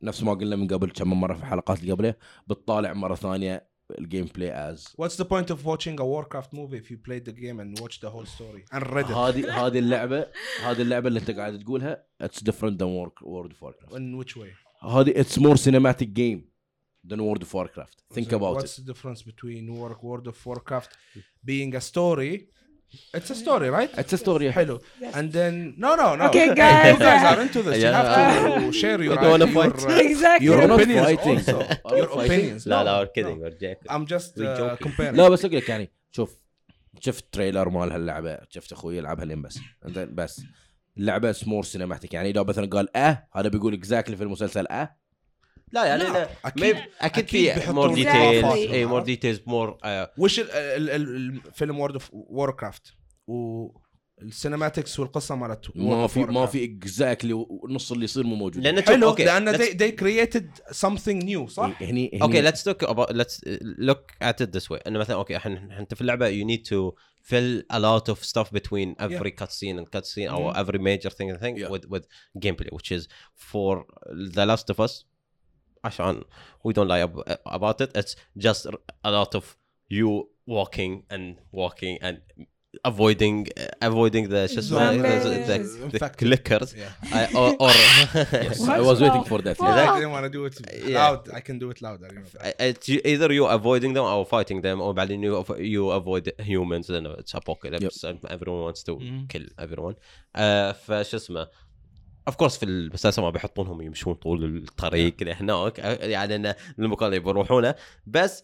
نفس ما قلنا من قبل كم مرة في الحلقات اللي قبله بتطالع مرة ثانية الجيم بلاي از What's the point of watching a Warcraft movie if you played the game and watched the whole story and read it? هذه هذه اللعبه هذه اللعبه اللي انت قاعد تقولها اتس ديفرنت ذان وورد اوف واركرافت In which way? هذه اتس مور سينماتيك جيم ذان وورد اوف واركرافت ثينك So اباوت What's the difference between War- World of Warcraft being a story? It's a story, right? اتس ستوري Hello. And then no, no, no. Okay, You guys. guys are into this. You Yeah. have to share your You don't wanna your, fight? uh, exactly. your We're opinions fighting. also. Your opinions. لا No, لا we're no. kidding we're joking I'm just We're uh, joking. comparing. لا بس أقول لك يعني شوف شفت تريلر مال هاللعبه شفت أخوي يلعبها لين بس زين بس اللعبه سمور سينماتيك يعني لو مثلا قال آه هذا بيقول اكزاكتلي في المسلسل آه لا يعني لا. أكيد. أكيد في مور ديتيلز اي مور ديتيلز مور وش الفيلم وورد اوف وور كرافت والسينماتكس والقصة مالته ما في ما في اكزاكتلي نص اللي يصير مو موجود لأن حلو أوكي لأن ذي كريتد سمثينغ نيو صح؟ إيه، هني أوكي ليتس توك ليتس لوك ات ذيس واي إنه مثلا أوكي إحنا انت في اللعبة يو نيد تو فيل ا لوت اوف ستاف between افري yeah. cutscene and cutscene mm-hmm. or yeah. every major thing and thing yeah. with with gameplay which is for the last عشان we don't lie ab- about it it's just a lot of you walking and walking and avoiding avoiding the شو اسمه the, the, the, the Infected. clickers Yeah. uh, or, or Yes, I was waiting for that What? I Ah. didn't want to do it Yeah. loud. I can do it louder. You know that. it's you- either you avoiding them or fighting them or بعدين you you avoid humans then it's apocalypse and everyone wants to Mhm. kill everyone uh, فشو اسمه اوف كورس في المسلسل ما بيحطونهم يمشون طول الطريق لهناك آه، يعني انه المكان اللي بيروحونه بس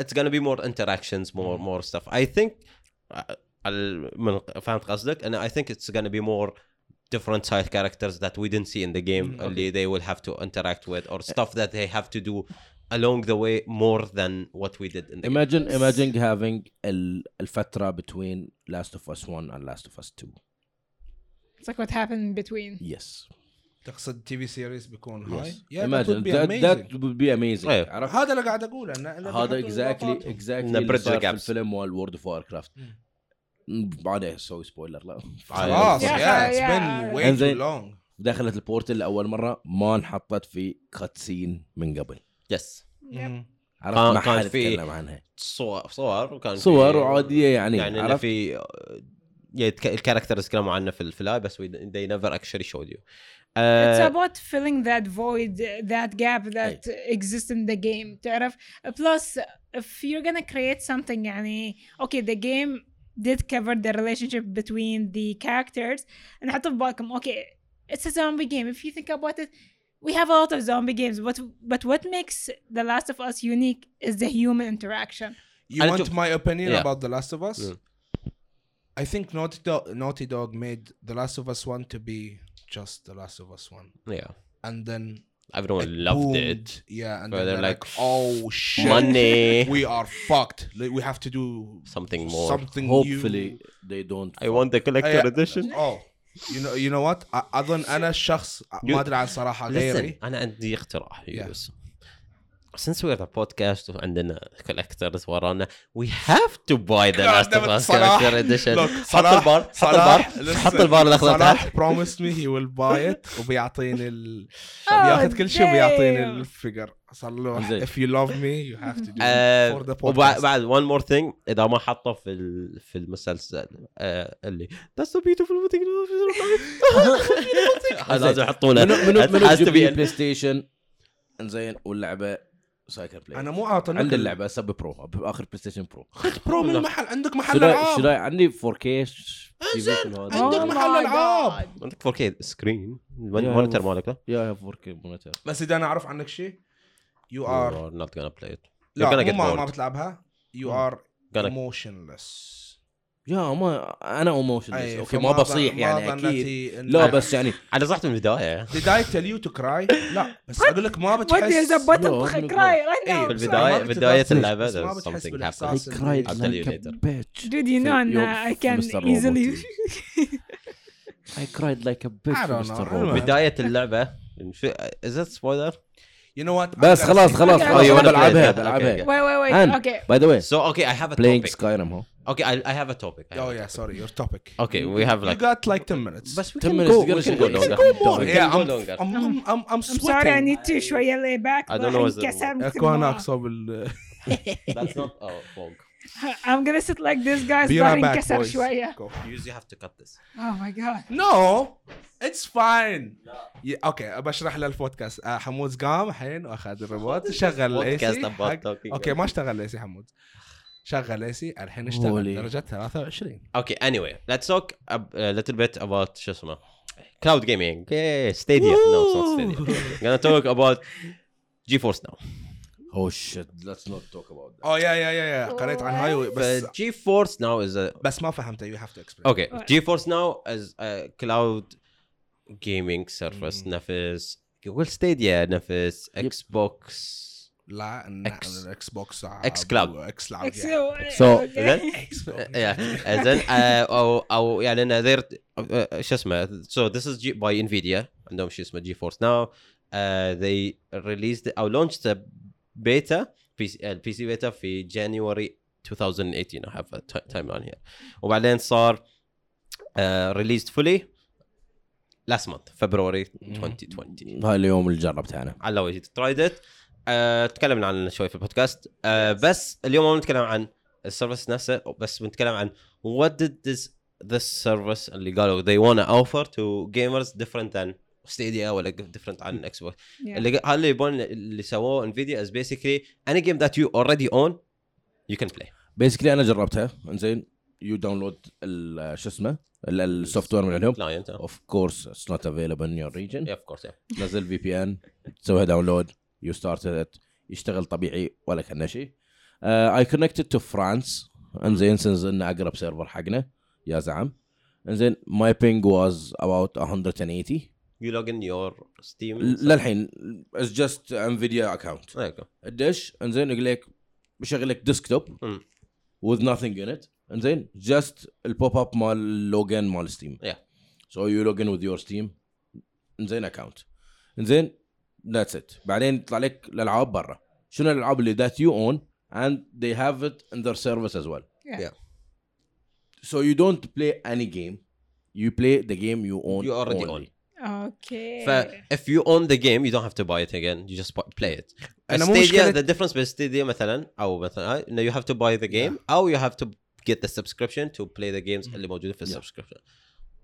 it's gonna be more interactions more more stuff I think آه، ال- من فهمت قصدك أنا I think it's gonna be more different side characters that we didn't see in the game Mm, اللي they will have to interact with or stuff that they have to do along the way more than what we did in the game. imagine imagine having ال- الفترة between Last of Us 1 and Last of Us 2 It's like what happened between. Yes. تقصد تي في سيريز بيكون هاي يا ذات would be amazing. هذا اللي قاعد أقوله هذا اكزاكتلي اكزاكتلي في الفيلم مال وورد اوف وار كرافت بعدين سوي سبويلر لا. خلاص يا اتس بين واي تو لونج دخلت البورتل لاول مرة ما انحطت في كاتسين من قبل. يس عرفت ما حد يتكلم عنها. صور صور وكان صور وعاديه يعني يعني في يتك... الكاركترز تكلموا عنه في في اللايف بس we, they never actually showed you It's uh, about filling that void, that gap that exists in the game. تعرف? Plus, if you're gonna create something, يعني, okay, the game did cover the relationship between the characters. And حتى في بالكم, okay, it's a zombie game. If you think about it, we have a lot of zombie games, but but what makes The Last of Us unique is the human interaction. You أنا want شوف- my opinion Yeah. about The Last of Us? Mm. I think Naughty Dog, Naughty Dog made The Last of Us 1 to be just The Last of Us 1. yeah And then everyone it loved boomed. it Yeah, and But then they're they're like, like, oh shit. money We are fucked. Like, We have to do something more something hopefully new. they don't I want the collector Yeah. edition Oh, you know, you know what? أ- أظن أنا الشخص ما أدري عن صراحة listen غيري. انا عندي اقتراح Yeah. since we're the podcast وعندنا كولكترز ورانا we have to buy the last of us كولكتر edition. حط البار حط البار حط البار الاخضر صلاح promised me he will buy it وبيعطيني ال... Oh, بياخذ كل شيء وبيعطيني الفيجر صار له love me you have to do it آه، for the podcast. وبعد وان مور ثينج إذا ما حطه في في المسلسل آه، اللي that's سو beautiful ثينج لازم يحطونه. منو منو بلاي ستيشن زين واللعبة سايكر بلاي أنا مو عاطل عند اللعبة اسب برو باخر بلاي ستيشن برو. خذ برو من المحل؟ عندك محل ألعاب. شراي عندي 4 كي عندك محل ألعاب. عندك 4 كي سكرين مونيتر مالك يا 4 كي مونيتر بس إذا أنا أعرف عنك شيء يو ار نوت gonna play it. لا مو ما بتلعبها. يو ار emotionless يا ما أنا ايموشنال أوكي ما بصيح يعني أكيد. لا بس يعني أنا صحت من البداية. بداية تل يو تو كراي لا بس أقول لك ما بتحس ودي كراي في البدايه بدايه اللعبه ما بتحس بالإحساس كراي دود يو نو أنا اي كان ايزلي اي كرايد لايك ا بيتش مستر روبوت بداية اللعبة. از ات سبويلر؟ You know what? بس خلاص خلاص أيوه بلعبها بلعبها. واي واي واي أوكي باي ذا واي سو أوكي اي هاف ا بلاينج سكايرم هو Okay, I, I have a topic. I have Oh a yeah, topic. sorry, your topic. Okay, we have You like. got like 10 minutes. But we 10 can minutes, go. you We can go. go longer. Go more. We Yeah, can go I'm, longer. I'm, I'm, I'm, I'm I'm sorry, I need to شوية lay back. I don't know what's the- بال That's not oh fog. I'm gonna sit like this guys Be right back, boys. شوية. Go. You usually have to cut this. Oh my god. No, it's fine. Yeah, okay بشرح آه، حمود قام الحين واخذ الريموت شغل الاي Podcast سي about talking أوكي ما اشتغل الاي سي حمود شغل الاي سي الحين اشتغل. درجه 23 Okay, anyway, let's talk a, a little bit about شو اسمه cloud gaming. Yeah, Stadia. No, it's not Stadia. gonna talk about GeForce now. oh shit let's not talk about that اوه يا يا يا يا قريت عن هاي بس But GeForce now is a بس ما فهمته you have to explain okay. GeForce now is a cloud gaming service نفس جوجل ستيديا نفس إكس بوكس لا X- الاكس بوكس X Cloud. إكس كلاود So- yeah زين uh, أو أو يعني أنا they're uh, شو اسمه so this is by Nvidia عندهم شو اسمه جي فورس ناو they released أو launched the beta البي سي بيتا في January 2018 I have a ti- timeline here وبعدين صار uh, released fully last month February 2020 هاي اليوم اللي جربتها أنا على وجهي ترايد ات أه تكلمنا عنه شوي في البودكاست. أه بس اليوم ما بنتكلم عن السيرفيس نفسه بس بنتكلم عن what did this this service اللي قالوا they wanna offer to gamers different than Stadia ولا different عن إكس بوكس Yeah. اللي يبون اللي سووه انفيديا is basically any game that you already own you can play. بيسكلي أنا جربتها إنزين. يو داونلود شو اسمه؟ السوفت وير من عندهم. اوف كورس اتس نوت افيلبل ان يور ريجن course yeah. نزل في بي ان تسويها داونلود يو ستارتد يشتغل طبيعي ولا كان شيء. اي كونكتد تو فرانس انزين سنزن أقرب سيرفر حقنا. يا زعم. انزين ماي بينج واز اباوت 180 يو لوج ان يور ستيم للحين از جاست انفيديا اكونت الدش انزين يقول لك بشغل لك ديسكتوب وذ نثينج ان ات انزين جاست البوب اب مال لوجن مال ستيم سو يو لوجن وذ يور ستيم انزين اكونت انزين that's it بعدين يطلع لك الالعاب برا شنو الالعاب اللي that you own and they have it in their service as well Yeah. Yeah. so you don't play any game you play the game you own You already only. Okay. ف if you own the game you don't have to buy it again you just bu- play it أنا مو Stadia مشكلة- the difference بين Stadia مثلا او مثلا انه you have to buy the game او you have to get the subscription to play the games اللي موجوده في السبسكريبشن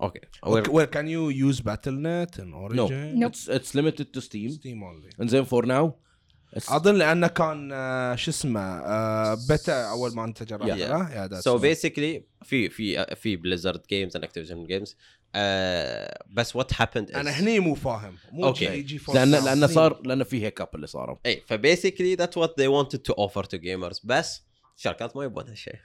Okay. Where, where can you use Battle.net and Origin? No, nope. it's it's limited to Steam. Steam only. And then for now أظن لأنه كان آه، شو اسمه آه، بتا أول ما انتج الرحله سو بيسكلي في في في بليزرد جيمز اند اكتيفيجن جيمز بس وات هابند أنا هني مو فاهم. مو أوكي يجي لأن لأن صار لأن في هيك اب اللي صاروا. اي فبيسكلي ذات وات ذي wanted تو اوفر تو جيمرز بس الشركات ما يبون هالشيء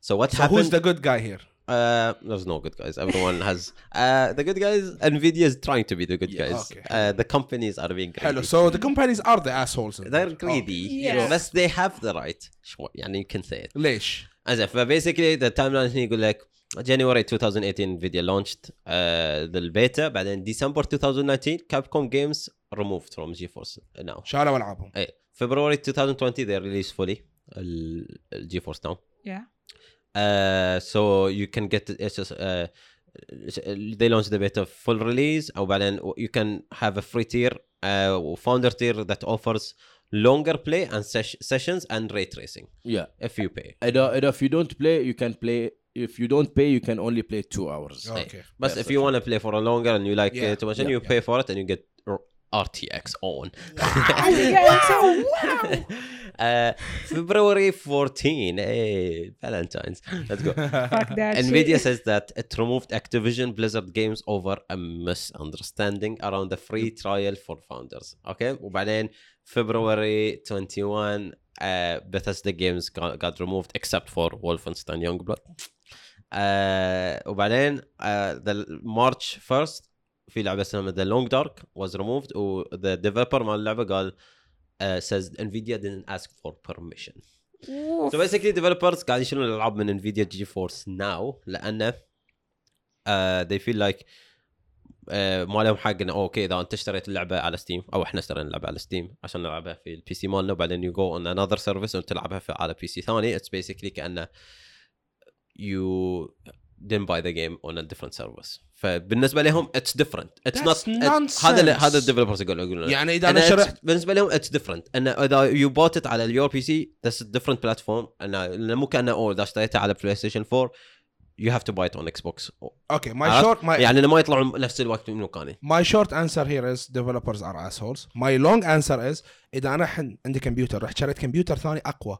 سو وات هابند هوز ذا جود جاي هير Uh, there's no good guys. Everyone has uh, the good guys. Nvidia is trying to be the good Yeah, guys. okay. Uh, the companies are being greedy. Hello. So the companies are the assholes. in They're there. greedy. Yeah. But they have the right. شوي يعني you can say it. Oh. ليش؟ As if uh, basically the timeline هنا يقول لك January 2018 Nvidia launched uh, the beta بعدين December 2019 Capcom games removed from GeForce now. شالوا العابهم. اي February 2020 they released fully ال ال GeForce now. yeah. Uh, so you can get it- it's just uh, they launched the beta full release او بعدين you can have a free tier uh, founder tier that offers longer play and sesh- sessions and ray tracing yeah if you pay اذا اذا if you don't play you can play if you don't pay you can only play two hours Okay. but Yeah, if for you want to play for a longer and you like Yeah, it too much and yeah, you yeah. pay for it and you get R- RTX on uh, February 14 hey Valentine's let's go Fuck that Nvidia shit. says that it removed Activision Blizzard games over a misunderstanding around the free trial for founders. Okay, وبعدين February 21 uh, Bethesda games got, got removed except for Wolfenstein Youngblood. Uh, وبعدين uh, the March 1st في لعبة اسمها The Long Dark was removed و the developer مال اللعبة قال uh, says Nvidia didn't ask for permission. Oof. So basically developers قاعد يشيلون الألعاب من انفيديا جي فورس ناو لأنه uh, they feel like uh, ما لهم حق إنه أوكي إذا أنت اشتريت اللعبة على ستيم أو إحنا اشترينا اللعبة على ستيم عشان نلعبها في البي سي مالنا وبعدين يو جو اون انذر سيرفيس وتلعبها على بي سي ثاني اتس بيسكلي كأنه you didn't buy the game on a different service فبالنسبة لهم That's not it- nonsense. هذا هذا الديفلوبرز يقولون يقولون يعني إذا أنا شرحت بالنسبة لهم اتس ديفرنت انه إذا يو بوت ات على اليور بي سي ذس ديفرنت بلاتفورم لأنه مو كأنه أو إذا اشتريتها على بلاي ستيشن 4 يو هاف تو باي ات اون إكس بوكس أوكي ماي شورت ماي يعني ما يطلعون نفس الوقت من مكاني My short answer here is developers are assholes. My long answer is إذا أنا حن عندي كمبيوتر رحت شريت كمبيوتر ثاني أقوى.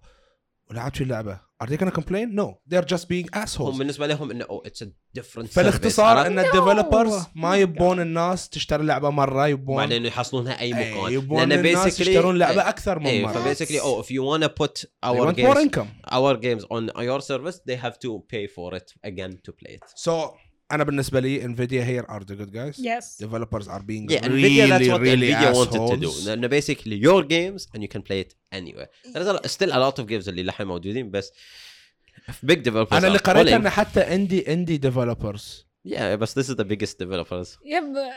ولعبت في اللعبة. Are they gonna complain? No. They're just being هم assholes. بالنسبة لهم انه أو اتس ديفرنت فالاختصار ان No. الديفلوبرز ما Oh يبون الناس تشتري لعبة مرة يبون بعدين يحصلونها اي إيه، مكان يبون الناس يشترون لعبة أكثر من إيه مرة. فبيسكلي أو if you wanna put They our games income. our games on your service they have to pay for it again to play it So أنا بالنسبة لي Nvidia here are the good guys. Yes. Developers are being Yeah, really, Nvidia that's what really Nvidia wanted to do. assholes. لأنه basically your games and you can play it anywhere. There's a, still a lot of games اللي لحين موجودين بس big developers أنا اللي are قريت pulling. أن حتى indie indie developers Yeah, but this is the biggest developers. Yeah, but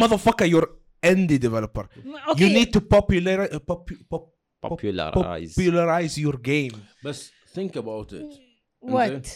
motherfucker you're indie developer. okay. You need to popularize pop, pop, Popularize. popularize your game. بس think about it what?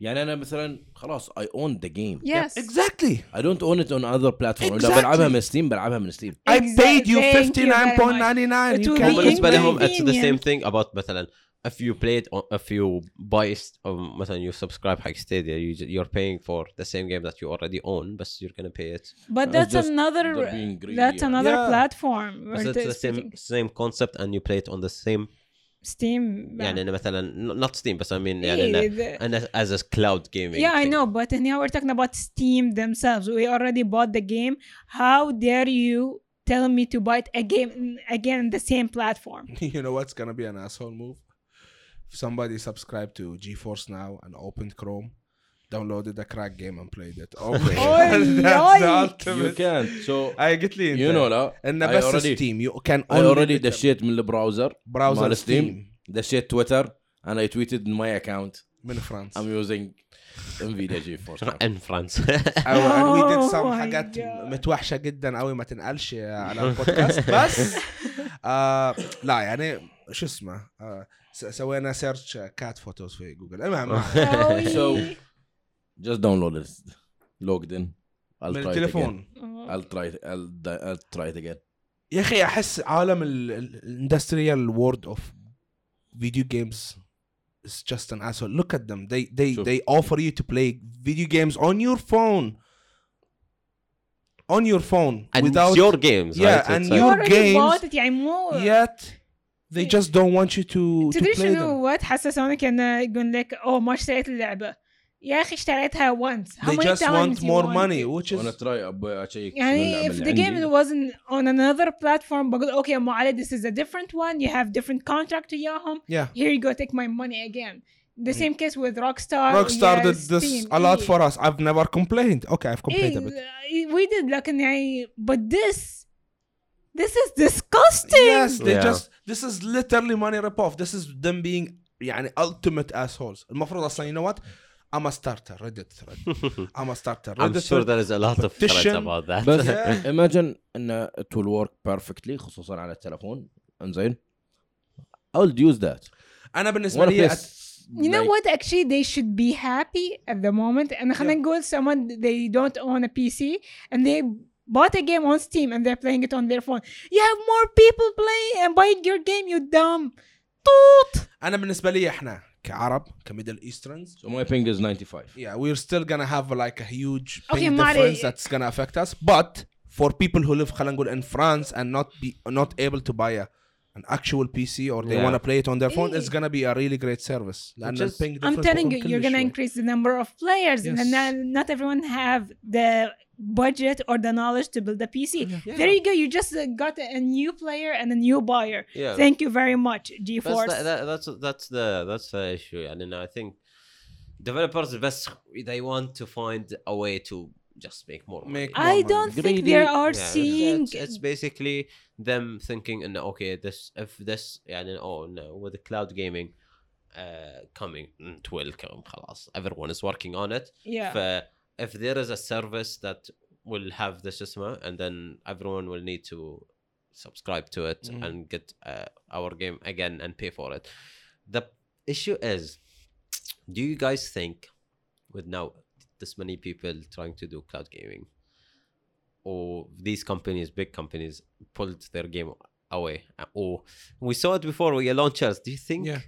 يعني انا مثلا خلاص I own the game Yes. Exactly. I don't own it on other platform اذا Exactly. بلعبها من ستيم بلعبها من ستيم I paid you Thank you very 59.99. It You will can be بالنسبة لهم it's the inconvenient. same thing about مثلا if you play it on, if you buy st- or مثلا you subscribe حق Stadia you, ju- you're paying for the same game that you already own but you're gonna pay it But It's that's just another they're being greedy, that's yeah. another Yeah. platform. but where it's the it's same same concept and you play it on the same Steam. يعني انه مثلا not Steam بس I mean يعني Yeah, انه the- انه as a cloud gaming yeah, I thing. know, but now we're talking about Steam themselves. We already bought the game. How dare you tell me to buy it again again in the same platform? you know what's gonna be an asshole move? If somebody subscribed to GeForce now and opened Chrome, Downloaded a crack game and played it. Oh my that's the oi. you ultimate can't so اي قلت لي انت you know لا انه I بس already- ستيم يو كان I already دشيت من البراوزر براوزر مال ستيم دشيت تويتر and I tweeted in my account. من فرنسا I'm using Nvidia GeForce ان فرانس أو ديد my حاجات. متوحشه جدا قوي ما تنقلش على البودكاست بس آه لا يعني شو اسمه آه سوينا سيرش كات فوتوز في جوجل المهم. Oh. just download it logged in I'll من try it again التليفون Oh. I'll try it I'll, di- I'll try it again يا اخي احس عالم الاندستريال وورد اوف فيديو جيمز is just an asshole. Look at them. They they Sure. they offer you to play video games on your phone. On your phone and without it's your games Yeah, right? and It's You your like- already games bought it يعني مو yet they just don't want you to to تدري play شنو them. وات حسسونك انه يقول لك اوه ما اشتريت اللعبه يا أخي اشتريتها once How They many just times want you more want money, which is وأنا تراي اشيك يعني اللعبة if the game wasn't on another platform بقول أوكي مو علي this is a different one you have different contract وياهم yeah. here you go take my money again the same case with Rockstar Rockstar did this Steam. a lot إيه. for us. I've never complained. Okay, I've complained a bit. إيه we did لكن يعني but this this is disgusting Yes, they Yeah. just this is literally money rip off. This is them being يعني ultimate assholes. المفروض أصلا you know what? I'm a starter Reddit thread. I'm a starter I'm Reddit sure thread. there is a lot of threads Petition. about that بس Yeah. imagine ان it will work perfectly خصوصا على التلفون انزين I'll use that انا بالنسبه What if لي it's You know like- what? Actually, they should be happy at the moment. And خلينا نقول someone they don't own a PC and they bought a game on Steam and they're playing it on their phone. You have more people playing and buying your game, you dumb. توت. انا بالنسبه لي احنا كعرب كميدل ايسترنز So my ping is 95 yeah we're still gonna have like a huge Okay, ping Mari- difference that's gonna affect us but for people who live خلينا نقول in France and not be not able to buy a, an actual PC or they Yeah. want to play it on their phone إيه. it's gonna be a really great service لأن Just- الping I'm difference telling you, بيكون you're كلش gonna شوي. increase the number of players and Yes. not, not everyone have the budget or the knowledge to build a PC. There you go. You just uh, got a new player and a new buyer. yeah Thank you very much, That's GeForce. the, that, that's that's the that's the issue and then I think developers best they want to find a way to just make more money. Make I more don't money. think Greedy. they are Yeah, seeing it's, it's basically them thinking and okay this if this يعني oh no with the cloud gaming uh, coming it will come خلاص everyone is working on it yeah. ف if there is a service that will have the system and then everyone will need to subscribe to it mm-hmm. and get uh, our game again and pay for it the issue is do you guys think with now this many people trying to do cloud gaming or these companies big companies pulled their game away uh, or we saw it before with launchers do you think yeah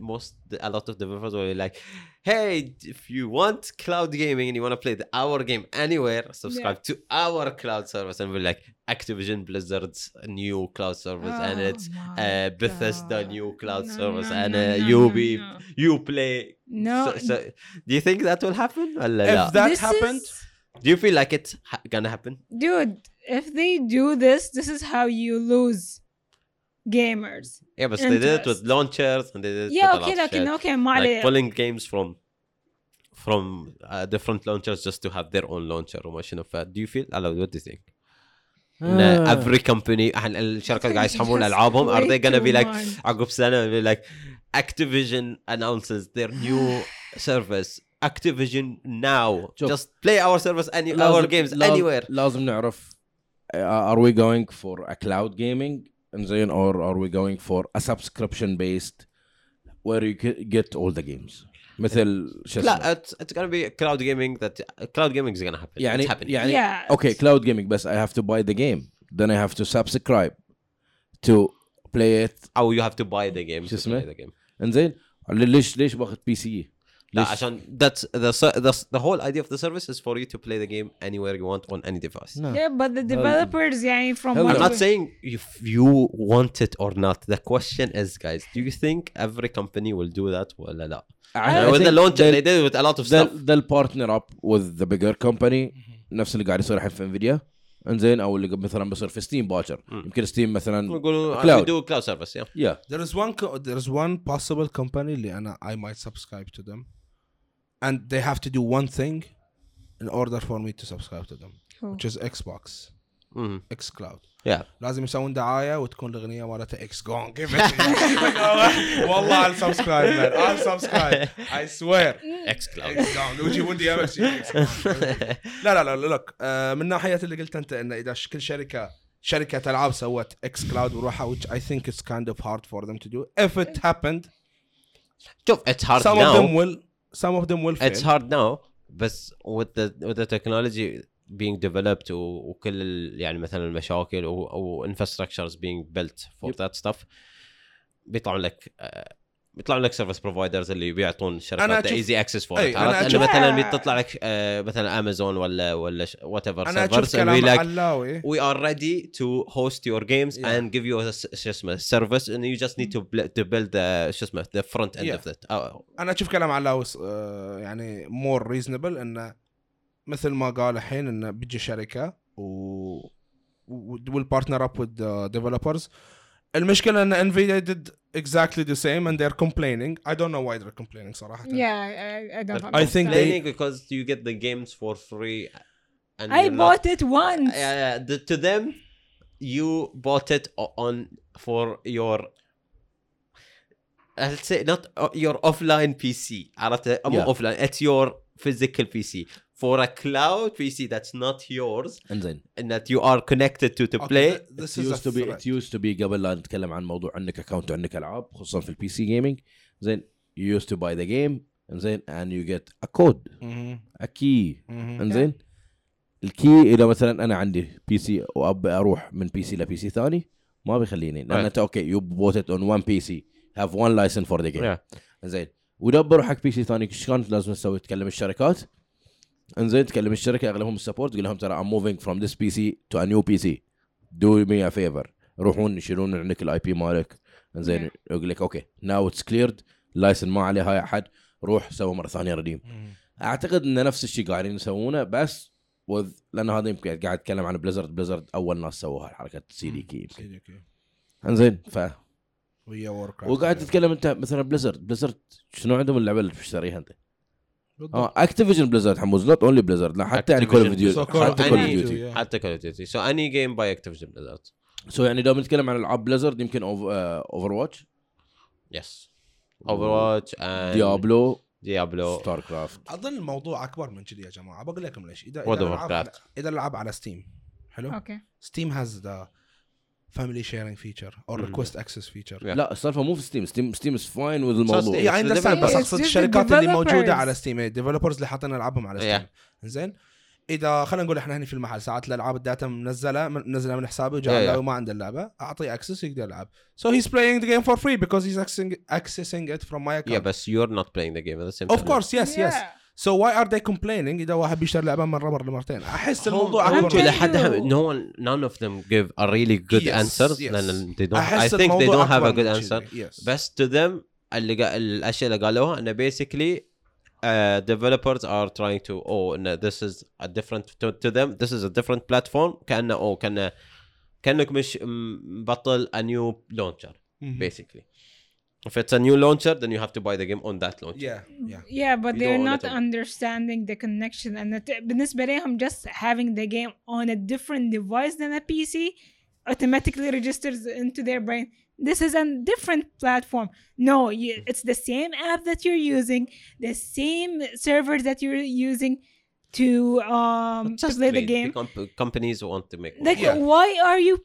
most a lot of developers were like hey if you want cloud gaming and you want to play the, our game anywhere subscribe yeah. to our cloud service. And we're like activision blizzard's new cloud service oh, and it's uh, bethesda new cloud no, service no, and no, uh, you be you play no so, so, do you think that will happen? If that this happened is... do you feel like it's ha- gonna happen? Dude if they do this this is how you lose gamers. yeah but they did it with Interest. launchers and they did it Yeah, with a okay, lot of لكن shit. okay, ما like عليه. pulling games from from uh, different launchers just to have their own launcher وما شنو ف do you feel Ala, what do you think ان Ah. every company إحنا الشركات قاعد يسحبون Just العابهم are way they gonna too be like much. عقب سنه be like Activision announces their new service Activision now شوف. just play our service any our لازم- games لاز- anywhere لازم نعرف uh, are we going for a cloud gaming انزين or are we going for a subscription based where you ge- get all the games مثل شو اسمه لا it's, it's gonna be cloud gaming that cloud gaming is gonna happen يعني it's happening يعني Yeah. اوكي cloud gaming بس I have to buy the game then I have to subscribe to play it او you have to buy the game شو to اسمه؟ play the game انزين ليش ليش باخذ بي سي؟ لا ليش؟ عشان that's the ser- the the whole idea of the service is for you to play the game anywhere you want on any device. No. Yeah, but the developers يعني from Hell what I'm no. not we- saying if you want it or not. The question is, guys, do you think every company will do that ولا لا? I Uh, with the think launcher, they'll- they did it with a lot of they'll, stuff. they'll partner up with the bigger company نفس اللي قاعد يصير الحين في انفيديا انزين او اللي مثلا بيصير في ستيم باكر يمكن ستيم مثلا يقولوا Cloud. we do cloud service, yeah. يا there is one co- there is one possible company اللي انا I might subscribe to them and they have to do one thing in order for me to subscribe to them Who? which is Xbox مم. X Cloud yeah لازم يسوون دعايه وتكون الاغنيه مالتها اكس جون كيف والله I'll subscribe man I'll subscribe I swear اكس كلاود X Gone. ويجيبون دي ام لا لا لا لا لك آه، من ناحيه اللي قلت انت انه اذا ش- كل شركه شركه العاب سوت اكس كلاود بروحها which I think it's kind of hard for them to do if it happened شوف it's hard some of them now will Some of them will fail it's hard now بس with the with the technology being developed و- وكل يعني مثلا المشاكل و, infrastructures being built for Yep. that stuff بيطلعون لك بيطلع لك سيرفيس بروفايدرز اللي بيعطون الشركات ايزي اكسس فور أنا, أشوف... أنا مثلا بتطلع لك مثلا امازون ولا ولا وات ايفر سيرفرز أشوف كلام علاوي. وي ار ريدي تو هوست يور جيمز اند جيف يو شو اسمه سيرفيس اند يو جاست نيد تو بيلد شو اسمه ذا فرونت اند اوف ذات أنا أشوف كلام علاوي آه، يعني مور ريزونبل انه مثل ما قال الحين انه بتجي شركة و ويل بارتنر اب وذ ديفلوبرز المشكلة إن انفيديا exactly the same and they're complaining I don't know why they're complaining صراحه Yeah, I, I don't They're I think understand. they- complaining because you get the games for free and I you're not- bought it once. uh, the, to them you bought it o- on for your I'll say not uh, your offline PC عرفت مو Yeah. offline it's your physical PC for a cloud PC that's not yours. انزين. And that you are connected to to Okay, play. th- this it is a used to be it used to be قبل لا نتكلم عن موضوع عندك اكونت وعندك ألعاب خصوصا في البي سي جيمنج زين you used to buy the game زين and you get a code a key. انزين. الكي إذا مثلا أنا عندي بي سي وابي أروح من بي سي لبي سي ثاني ما بيخليني لأن Right. أنت أوكي يو بوت ات اون وان بي سي هاف وان لايسن فور ذا جيم. زين بروح حق بي سي ثاني إيش كانت لازم تسوي تكلم الشركات؟ انزين تكلم الشركة أغلبهم السبورت تقول لهم ترى I'm moving from this PC to a new PC do me a favor. روحون يشيلون من عندك الاي بي مالك. انزين يقول لك أوكي ناو اتس كليرد لايسن ما عليه هاي أحد. روح سوي مرة ثانية ريديم Mhm. أعتقد إن نفس الشيء قاعدين يسوونه بس with لأن هذا يمكن قاعد اتكلم عن بليزرد بليزرد أول ناس سووها الحركه سي دي كي يمكن. سيدي كي. انزين ف ويا. وقاعد تتكلم أنت مثلا بليزرد بليزرد شنو عندهم اللعبة اللي تشتريها أنت؟ آه اكتيفيجن بليزرد حموز نوت اونلي بليزرد لا حتى يعني كول اوف Activision. ديوتي So Call of حتى كول اوف Duty. ديوتي. حتى Call of Duty. So any game by Activision Blizzard. سو يعني لو بنتكلم عن ألعاب بليزرد يمكن اوفر واتش yes. Overwatch and ديابلو Diablo. ستار كرافت أظن الموضوع أكبر من كذي يا جماعة. بقول لكم ليش. اذا World اذا of الالعاب على. إذا ستيم حلو؟ Okay. ستيم هاز ذا فاميلي شيرنج فيتشر أو. ريكوست اكسس فيتشر. لا السالفه مو في ستيم ستيم ستيم از فاين وذ الموضوع. يعني the اندرستاند بس. أقصد الشركات اللي موجودة. على ستيم الديفلوبرز اللي حاطين ألعابهم على ستيم زين إذا خلينا نقول إحنا هنا في المحل ساعات الألعاب الداتا منزلة منزلة من حسابي وجاء Yeah, yeah. علاوي ما عنده اللعبة أعطيه اكسس يقدر يلعب so he's playing the game for free because he's accessing, accessing it from my account yeah but you're not playing the game at the same of time course yes yes سو واي ار ذي كومبلينينج إذا واحد بيشتري لعبة مرة مرة مرتين؟ أحس الموضوع أكثر إلى حد نو نون اوف ذيم جيف ا ريلي جود انسر لأن دي دونت اي ثينك دي دونت هاف ا جود انسر بس تو ذيم اللي الأشياء اللي قالوها انه بيسكلي Uh, developers are trying to oh no, this is a different to, to them this is a different platform. كأنه oh كأنه كأنك مش مبطل a new launcher mm -hmm. basically. if it's a new launcher then you have to buy the game on that launcher yeah yeah Yeah, but You they're don't not let them- understanding the connection. And it- بالنسبة لهم just having the game on a different device than a PC automatically registers into their brain. This is a different platform. No, you, it's the same app that you're using, the same servers that you're using to um It's to just play the greed. game. Com- companies want to make money. Like, Yeah. why are you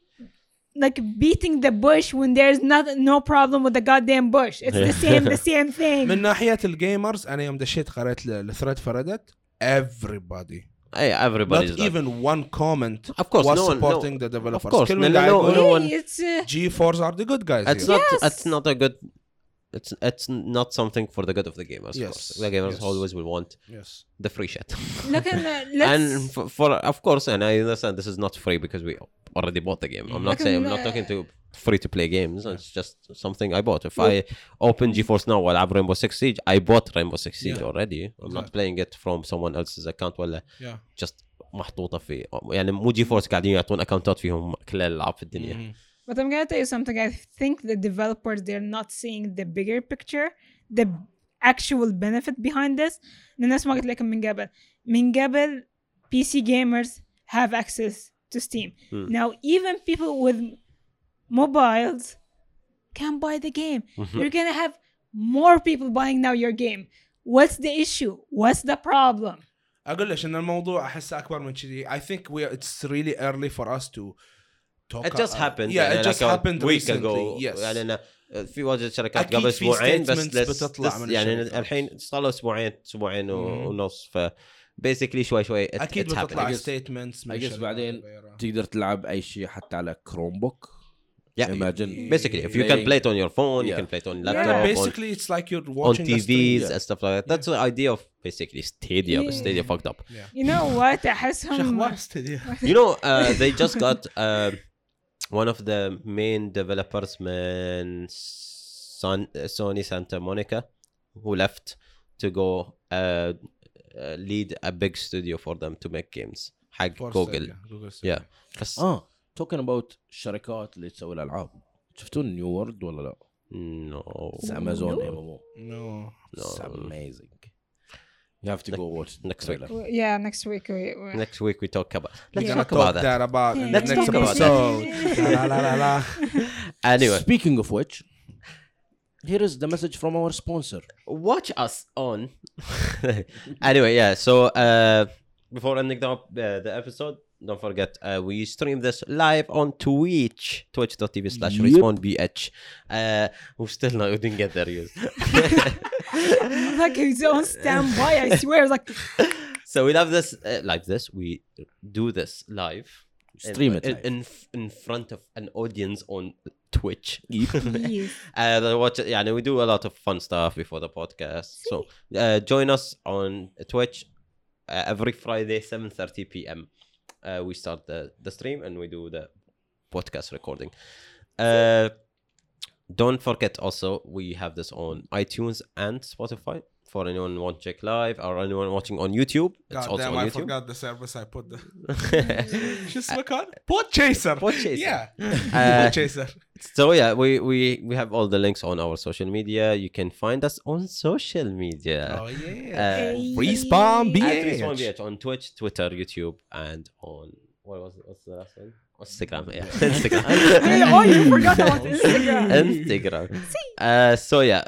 like beating the bush when there's not no problem with the goddamn bush? It's the same, the same thing. من ناحيه الجيمرز انا يوم دشيت قريت الثريد فردت everybody Hey, everybody's not like, even one comment of course was no one supporting no, the developers of course كل no, من no, قاعد no, يقول no Hey, one it's uh, G4s are the good guys it's here. not Yes. it's not a good it's it's not something for the good of the gamers of Yes, course. the gamers yes. always will want yes the free shit look at the, let's and for, for of course and i understand this is not free because we already bought the game i'm not Like, saying i'm uh, not talking to free to play games it's just something i bought if i open geforce now while i have rainbow six siege i bought rainbow six siege Yeah. already i'm not Exactly. playing it from someone else's account ولا yeah just محطوطه في يعني مو جي فورس قاعدين يعطون اكونتات فيهم كل الالعاب في الدنيا Mhm. But I'm gonna tell you something. I think the developers they're not seeing the bigger picture. The actual benefit behind this إن الناس ما قلت لكم من قبل من قبل PC gamers have access to Steam Hmm. now even people with mobiles can buy the game Mhm. you're gonna have more people buying now your game what's the issue what's the problem اقول لك ان الموضوع احسه اكبر من كذي I think we it's really early for us to talk It just happened yeah يعني it just like a happened week recently ago yes يعني أنا في واجد شركات أكيد قبل في اسبوعين بس statements this- بتطلع this من يعني الشركات. الحين صار له اسبوعين اسبوعين و- مم. ونص ف basically شوي شوي it, أكيد. بتطلع I ستيتمنتس I guess بعدين تقدر تلعب اي شيء حتى على كروم بوك yeah imagine basically if you can play it on your phone you Yeah. can play it on Yeah. laptop on, basically it's like you're on watching the stream. TVs and stuff like that that's the idea of basically Stadia but Yeah. Stadia fucked up you know what احسهم أخبار استديو you know uh, they just got uh, one of the main developers من Son- Sony Santa Monica who left to go uh, uh, lead a big studio for them to make games حق جوجل yeah بس اه توكن اباوت الشركات اللي تسوي الالعاب شفتون نيو وورد ولا لا؟ no امازون ام ام او نو It's no amazing. You have to go watch the next week. trailer. yeah next week we, we next week we talk about let's Yeah. talk about that that about in the Let's next talk about that. episode. لا لا لا لا anyway Speaking of which, here is the message from our sponsor. watch us on. Anyway yeah so uh before ending the, uh, the episode don't forget uh, we stream this live on twitch. Twitch.tv slash Yep. respawn uh we're still not we didn't get there yet. Like he's on standby I swear like so we love this uh, like this. We do this live Stream it in, in in front of an audience on twitch please uh, watch it. Yeah, we do a lot of fun stuff before the podcast. So uh, join us on Twitch uh, every Friday, seven thirty p.m. Uh, we start the the stream and we do the podcast recording. Uh, don't forget also we have this on iTunes and Spotify for anyone want check live or anyone watching on YouTube. It's also damn, I YouTube. forgot the service I put the. Just look on Podchaser. Podchaser. Yeah. Uh, So yeah, we we we have all the links on our social media. You can find us on social media. Oh yeah. Uh. Respawn BH. BH on Twitch, Twitter, YouTube, and on what was what's the last one? Instagram, yeah. Instagram. oh, you forgot about Instagram. Instagram. Uh, so yeah,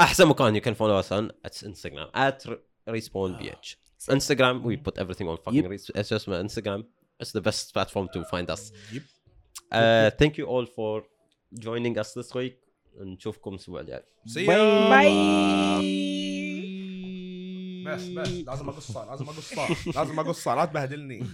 أحسن مكان يو كان فولو اس اون انستغرام ات ريسبون بي اتش انستغرام وي بوت ايفريثينج اون fucking شو اس انستغرام اتس ذا بيست بلاتفورم تو فايند اس ثانك يو اول فور joining اس this ويك نشوفكم الأسبوع الجاي. باي باي بس بس. لازم أقص لازم أقص لازم أقص لا تبهدلني.